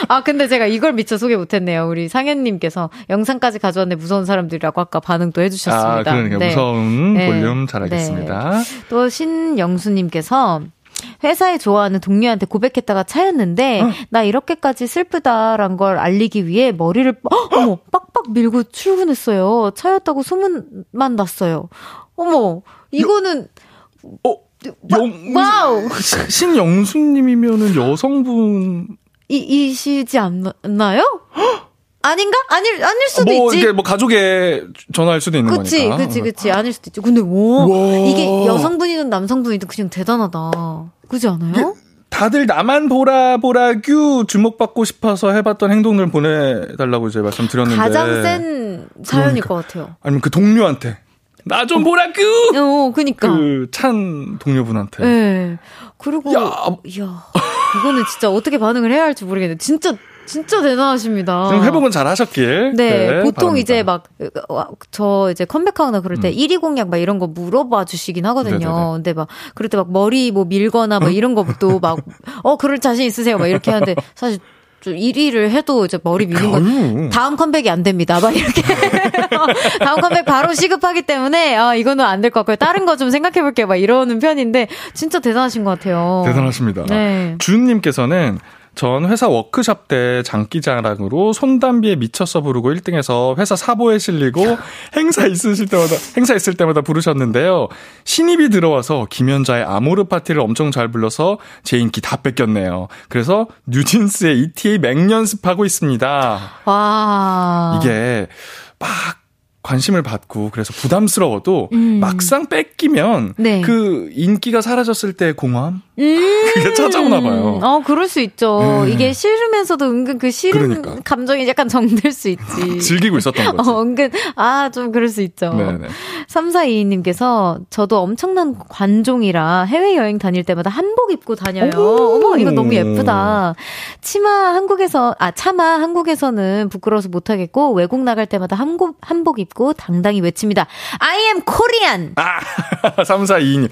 아, 근데 제가 이걸 미처 소개 못 했네요. 우리 상현 님께서 영상까지 가져왔는데 무서운 사람들이라고 아까 반응도 해 주셨습니다. 아, 그러니까 네. 무서운 네. 볼륨 잘 알겠습니다. 네. 또 신영수 님께서 회사에 좋아하는 동료한테 고백했다가 차였는데 어. 나 이렇게까지 슬프다란 걸 알리기 위해 머리를 어머 빡빡 밀고 출근했어요. 차였다고 소문만 났어요. 어머 이거는 어 영, 와우 신영수님이면은 여성분 이 이시지 않나요? 아닌가? 아닐 아닐 수도 뭐, 있지. 이게 뭐 가족에 전화할 수도 있는 그치, 거니까. 그치, 그치, 그치. 아닐 수도 있지. 근데 뭐 이게 여성분이든 남성분이든 그냥 대단하다. 그지 않아요? 다들 나만 보라 보라 규 주목받고 싶어서 해봤던 행동들 보내달라고 이제 말씀드렸는데 가장 센 사연일 그러니까. 것 같아요. 아니면 그 동료한테 나 좀 보라 규. 어, 그니까 그 찬 동료분한테. 네. 그리고 야, 야 이거는 진짜 어떻게 반응을 해야 할지 모르겠는데 진짜 진짜 대단하십니다. 좀 회복은 잘 하셨길. 네, 네 보통 바랍니다. 이제 막, 저 이제 컴백하거나 그럴 때 음. 1위 공약 막 이런 거 물어봐 주시긴 하거든요. 네네네. 근데 막, 그럴 때 막 머리 뭐 밀거나 막 이런 것도 막, 어, 그럴 자신 있으세요? 막 이렇게 하는데 사실 좀 1위를 해도 이제 머리 미는 건 다음 컴백이 안 됩니다. 막 이렇게 다음 컴백 바로 시급하기 때문에 아 이거는 안 될 것 같고요. 다른 거 좀 생각해 볼게요. 막 이러는 편인데 진짜 대단하신 것 같아요. 대단하십니다. 네. 주님께서는 전 회사 워크샵 때 장기자랑으로 손담비에 미쳐서 부르고 1등해서 회사 사보에 실리고 행사 있으실 때마다 행사 있을 때마다 부르셨는데요. 신입이 들어와서 김연자의 아모르 파티를 엄청 잘 불러서 제 인기 다 뺏겼네요. 그래서 뉴진스의 ETA 맹연습하고 있습니다. 와. 이게 막 관심을 받고 그래서 부담스러워도 음. 막상 뺏기면 네. 그 인기가 사라졌을 때 공허함 음. 그게 찾아오나 봐요. 어, 그럴 수 있죠. 네. 이게 싫으면서도 은근 그 싫은 그러니까. 감정이 약간 정들 수 있지. 즐기고 있었던 거죠. 어, 은근 아, 좀 그럴 수 있죠. 네네. 3422님께서 저도 엄청난 관종이라 해외여행 다닐 때마다 한복 입고 다녀요. 어머, 이거 너무 예쁘다. 치마 한국에서 아, 차마 한국에서는 부끄러워서 못 하겠고 외국 나갈 때마다 한복 한복 입고 입고 당당히 외칩니다. I am Korean! 아, 3422님.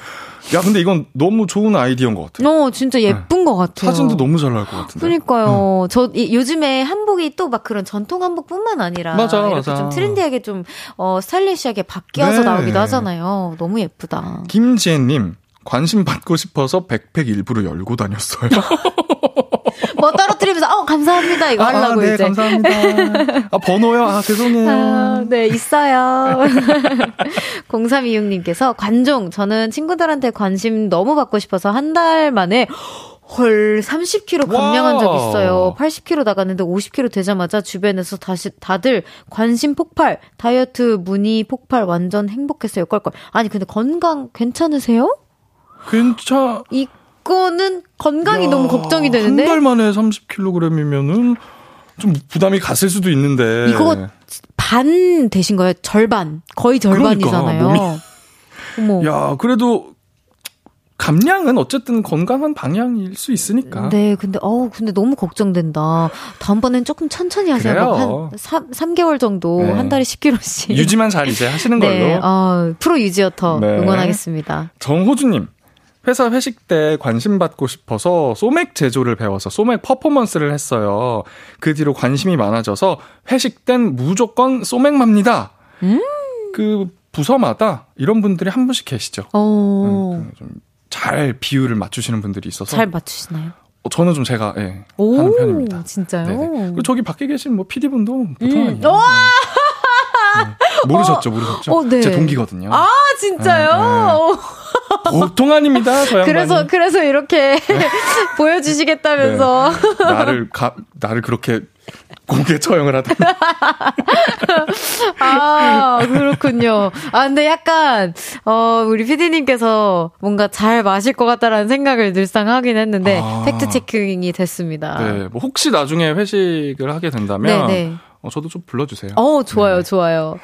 야, 근데 이건 너무 좋은 아이디어인 것 같아요. 어, 진짜 예쁜 네. 것 같아요. 사진도 너무 잘 나올 것 같은데. 그러니까요. 네. 저 이, 요즘에 한복이 또 막 그런 전통 한복뿐만 아니라 맞아, 이렇게 맞아. 좀 트렌디하게 좀 어, 스타일리시하게 바뀌어서 네. 나오기도 하잖아요. 너무 예쁘다. 김지혜님 관심 받고 싶어서 백팩 일부러 열고 다녔어요. 뭐 떨어뜨리면서 어 감사합니다 이거 아, 하려고 네, 이제. 감사합니다. 아 번호요? 아 죄송해요. 아, 네 있어요. 0326님께서 관종 저는 친구들한테 관심 너무 받고 싶어서 한 달 만에 헐 30kg 감량한 적 있어요. 80kg 나갔는데 50kg 되자마자 주변에서 다시 다들 관심 폭발, 다이어트 문의 폭발 완전 행복했어요. 껄껄. 아니 근데 건강 괜찮으세요? 괜찮. 이 이거는 건강이 야, 너무 걱정이 되는데. 한 달 만에 30kg이면은 좀 부담이 갔을 수도 있는데. 이거 반 되신 거예요? 절반. 거의 절반이잖아요. 그러니까, 어머. 야, 그래도 감량은 어쨌든 건강한 방향일 수 있으니까. 네, 근데 어우, 근데 너무 걱정된다. 다음번엔 조금 천천히 하세요. 뭐한 3, 3개월 정도 네. 한 달에 10kg씩. 유지만 잘 이제 하시는 네, 걸로. 어, 프로 유지어터 네. 응원하겠습니다. 정호주 님. 회사 회식 때 관심 받고 싶어서 소맥 제조를 배워서 소맥 퍼포먼스를 했어요. 그 뒤로 관심이 많아져서 회식 땐 무조건 소맥 맙니다. 음. 그 부서마다 이런 분들이 한 분씩 계시죠. 음, 좀잘 비율을 맞추시는 분들이 있어서 잘 맞추시나요? 어, 저는 좀 제가 예, 오, 하는 편입니다. 진짜요? 네네. 저기 밖에 계신 뭐 PD 분도 보통 음. 아니에요. 네. 모르셨죠, 모르셨죠? 어, 네. 제 동기거든요. 아, 진짜요? 네, 네. 보통 아닙니다, 저 양반이. 그래서, 그래서 이렇게 네. 보여주시겠다면서. 네. 나를, 가, 나를 그렇게 공개 처형을 하다. 아, 그렇군요. 아, 근데 약간, 어, 우리 피디님께서 뭔가 잘 마실 것 같다라는 생각을 늘상 하긴 했는데, 아. 팩트 체킹이 됐습니다. 네, 뭐 혹시 나중에 회식을 하게 된다면, 네네. 네. 어, 저도 좀 불러주세요. 어, 좋아요, 네. 좋아요.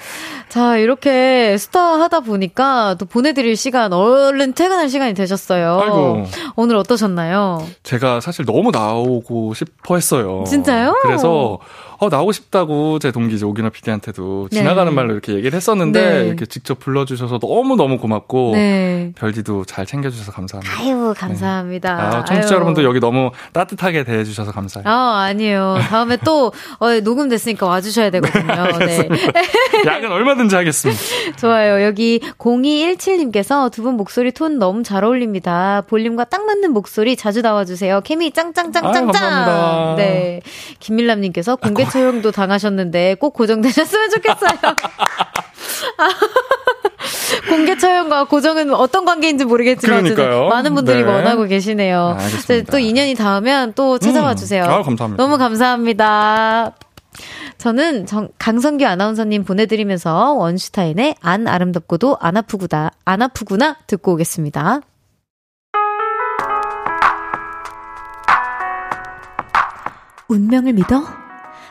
자, 이렇게 스타 하다 보니까 또 보내드릴 시간, 얼른 퇴근할 시간이 되셨어요. 아이고. 오늘 어떠셨나요? 제가 사실 너무 나오고 싶어 했어요. 진짜요? 그래서 어, 나오고 싶다고 제 동기 이제 오기나 PD한테도 네. 지나가는 말로 이렇게 얘기를 했었는데 네. 이렇게 직접 불러주셔서 너무너무 고맙고 네. 별디도 잘 챙겨주셔서 감사합니다. 아유, 감사합니다. 네. 아, 청취자 여러분들 여기 너무 따뜻하게 대해주셔서 감사해요. 아, 아니에요. 다음에 또 어, 녹음됐으니까 와주셔야 되거든요. 네. 약은 얼마든지 하겠습니다. 좋아요. 여기 0217님께서 두 분 목소리 톤 너무 잘 어울립니다. 볼륨과 딱 맞는 목소리 자주 나와주세요. 케미 짱짱짱짱짱. 감사합니다. 네. 김밀남님께서 공개 처형도 당하셨는데 꼭 고정되셨으면 좋겠어요. 공개 처형과 고정은 어떤 관계인지 모르겠지만 많은 분들이 네. 원하고 계시네요. 아, 또 인연이 닿으면 또 찾아와 음. 주세요. 음. 아, 감사합니다. 너무 감사합니다. 저는 정, 강성규 아나운서님 보내드리면서 원슈타인의 안 아름답고도 안 아프구나, 안 아프구나 듣고 오겠습니다. 운명을 믿어?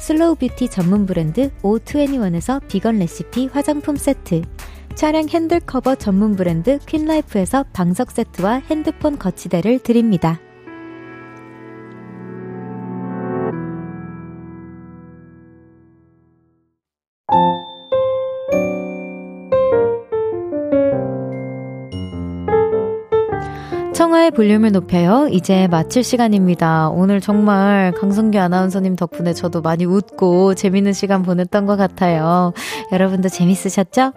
slow beauty 전문 브랜드 O21에서 비건 레시피 화장품 세트, 차량 핸들 커버 전문 브랜드 퀸라이프에서 방석 세트와 핸드폰 거치대를 드립니다. 볼륨을 높여요. 이제 마칠 시간입니다. 오늘 정말 강성규 아나운서님 덕분에 저도 많이 웃고 재밌는 시간 보냈던 것 같아요. 여러분도 재밌으셨죠?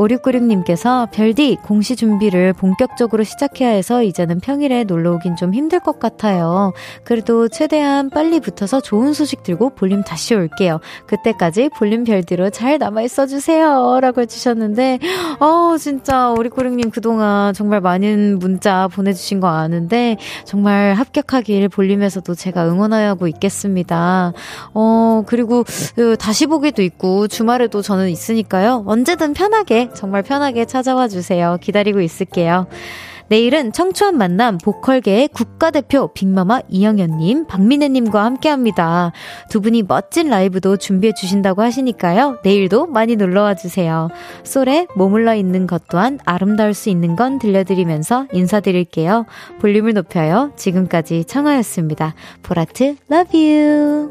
5696님께서 별디 공시 준비를 본격적으로 시작해야 해서 이제는 평일에 놀러 오긴 좀 힘들 것 같아요. 그래도 최대한 빨리 붙어서 좋은 소식 들고 볼륨 다시 올게요. 그때까지 볼륨 별디로 잘 남아 있어 주세요. 라고 해주셨는데, 어, 진짜 5696님 그동안 정말 많은 문자 보내주신 거 아는데, 정말 합격하길 볼륨에서도 제가 응원하고 있겠습니다. 어, 그리고 그 다시 보기도 있고, 주말에도 저는 있으니까요. 언제든 편하게 정말 편하게 찾아와 주세요. 기다리고 있을게요. 내일은 청초한 만남 보컬계의 국가대표 빅마마 이영현님, 박민혜님과 함께 합니다. 두 분이 멋진 라이브도 준비해 주신다고 하시니까요. 내일도 많이 놀러와 주세요. 솔에 머물러 있는 것 또한 아름다울 수 있는 건 들려드리면서 인사드릴게요. 볼륨을 높여요. 지금까지 청하였습니다. 보라트, love you.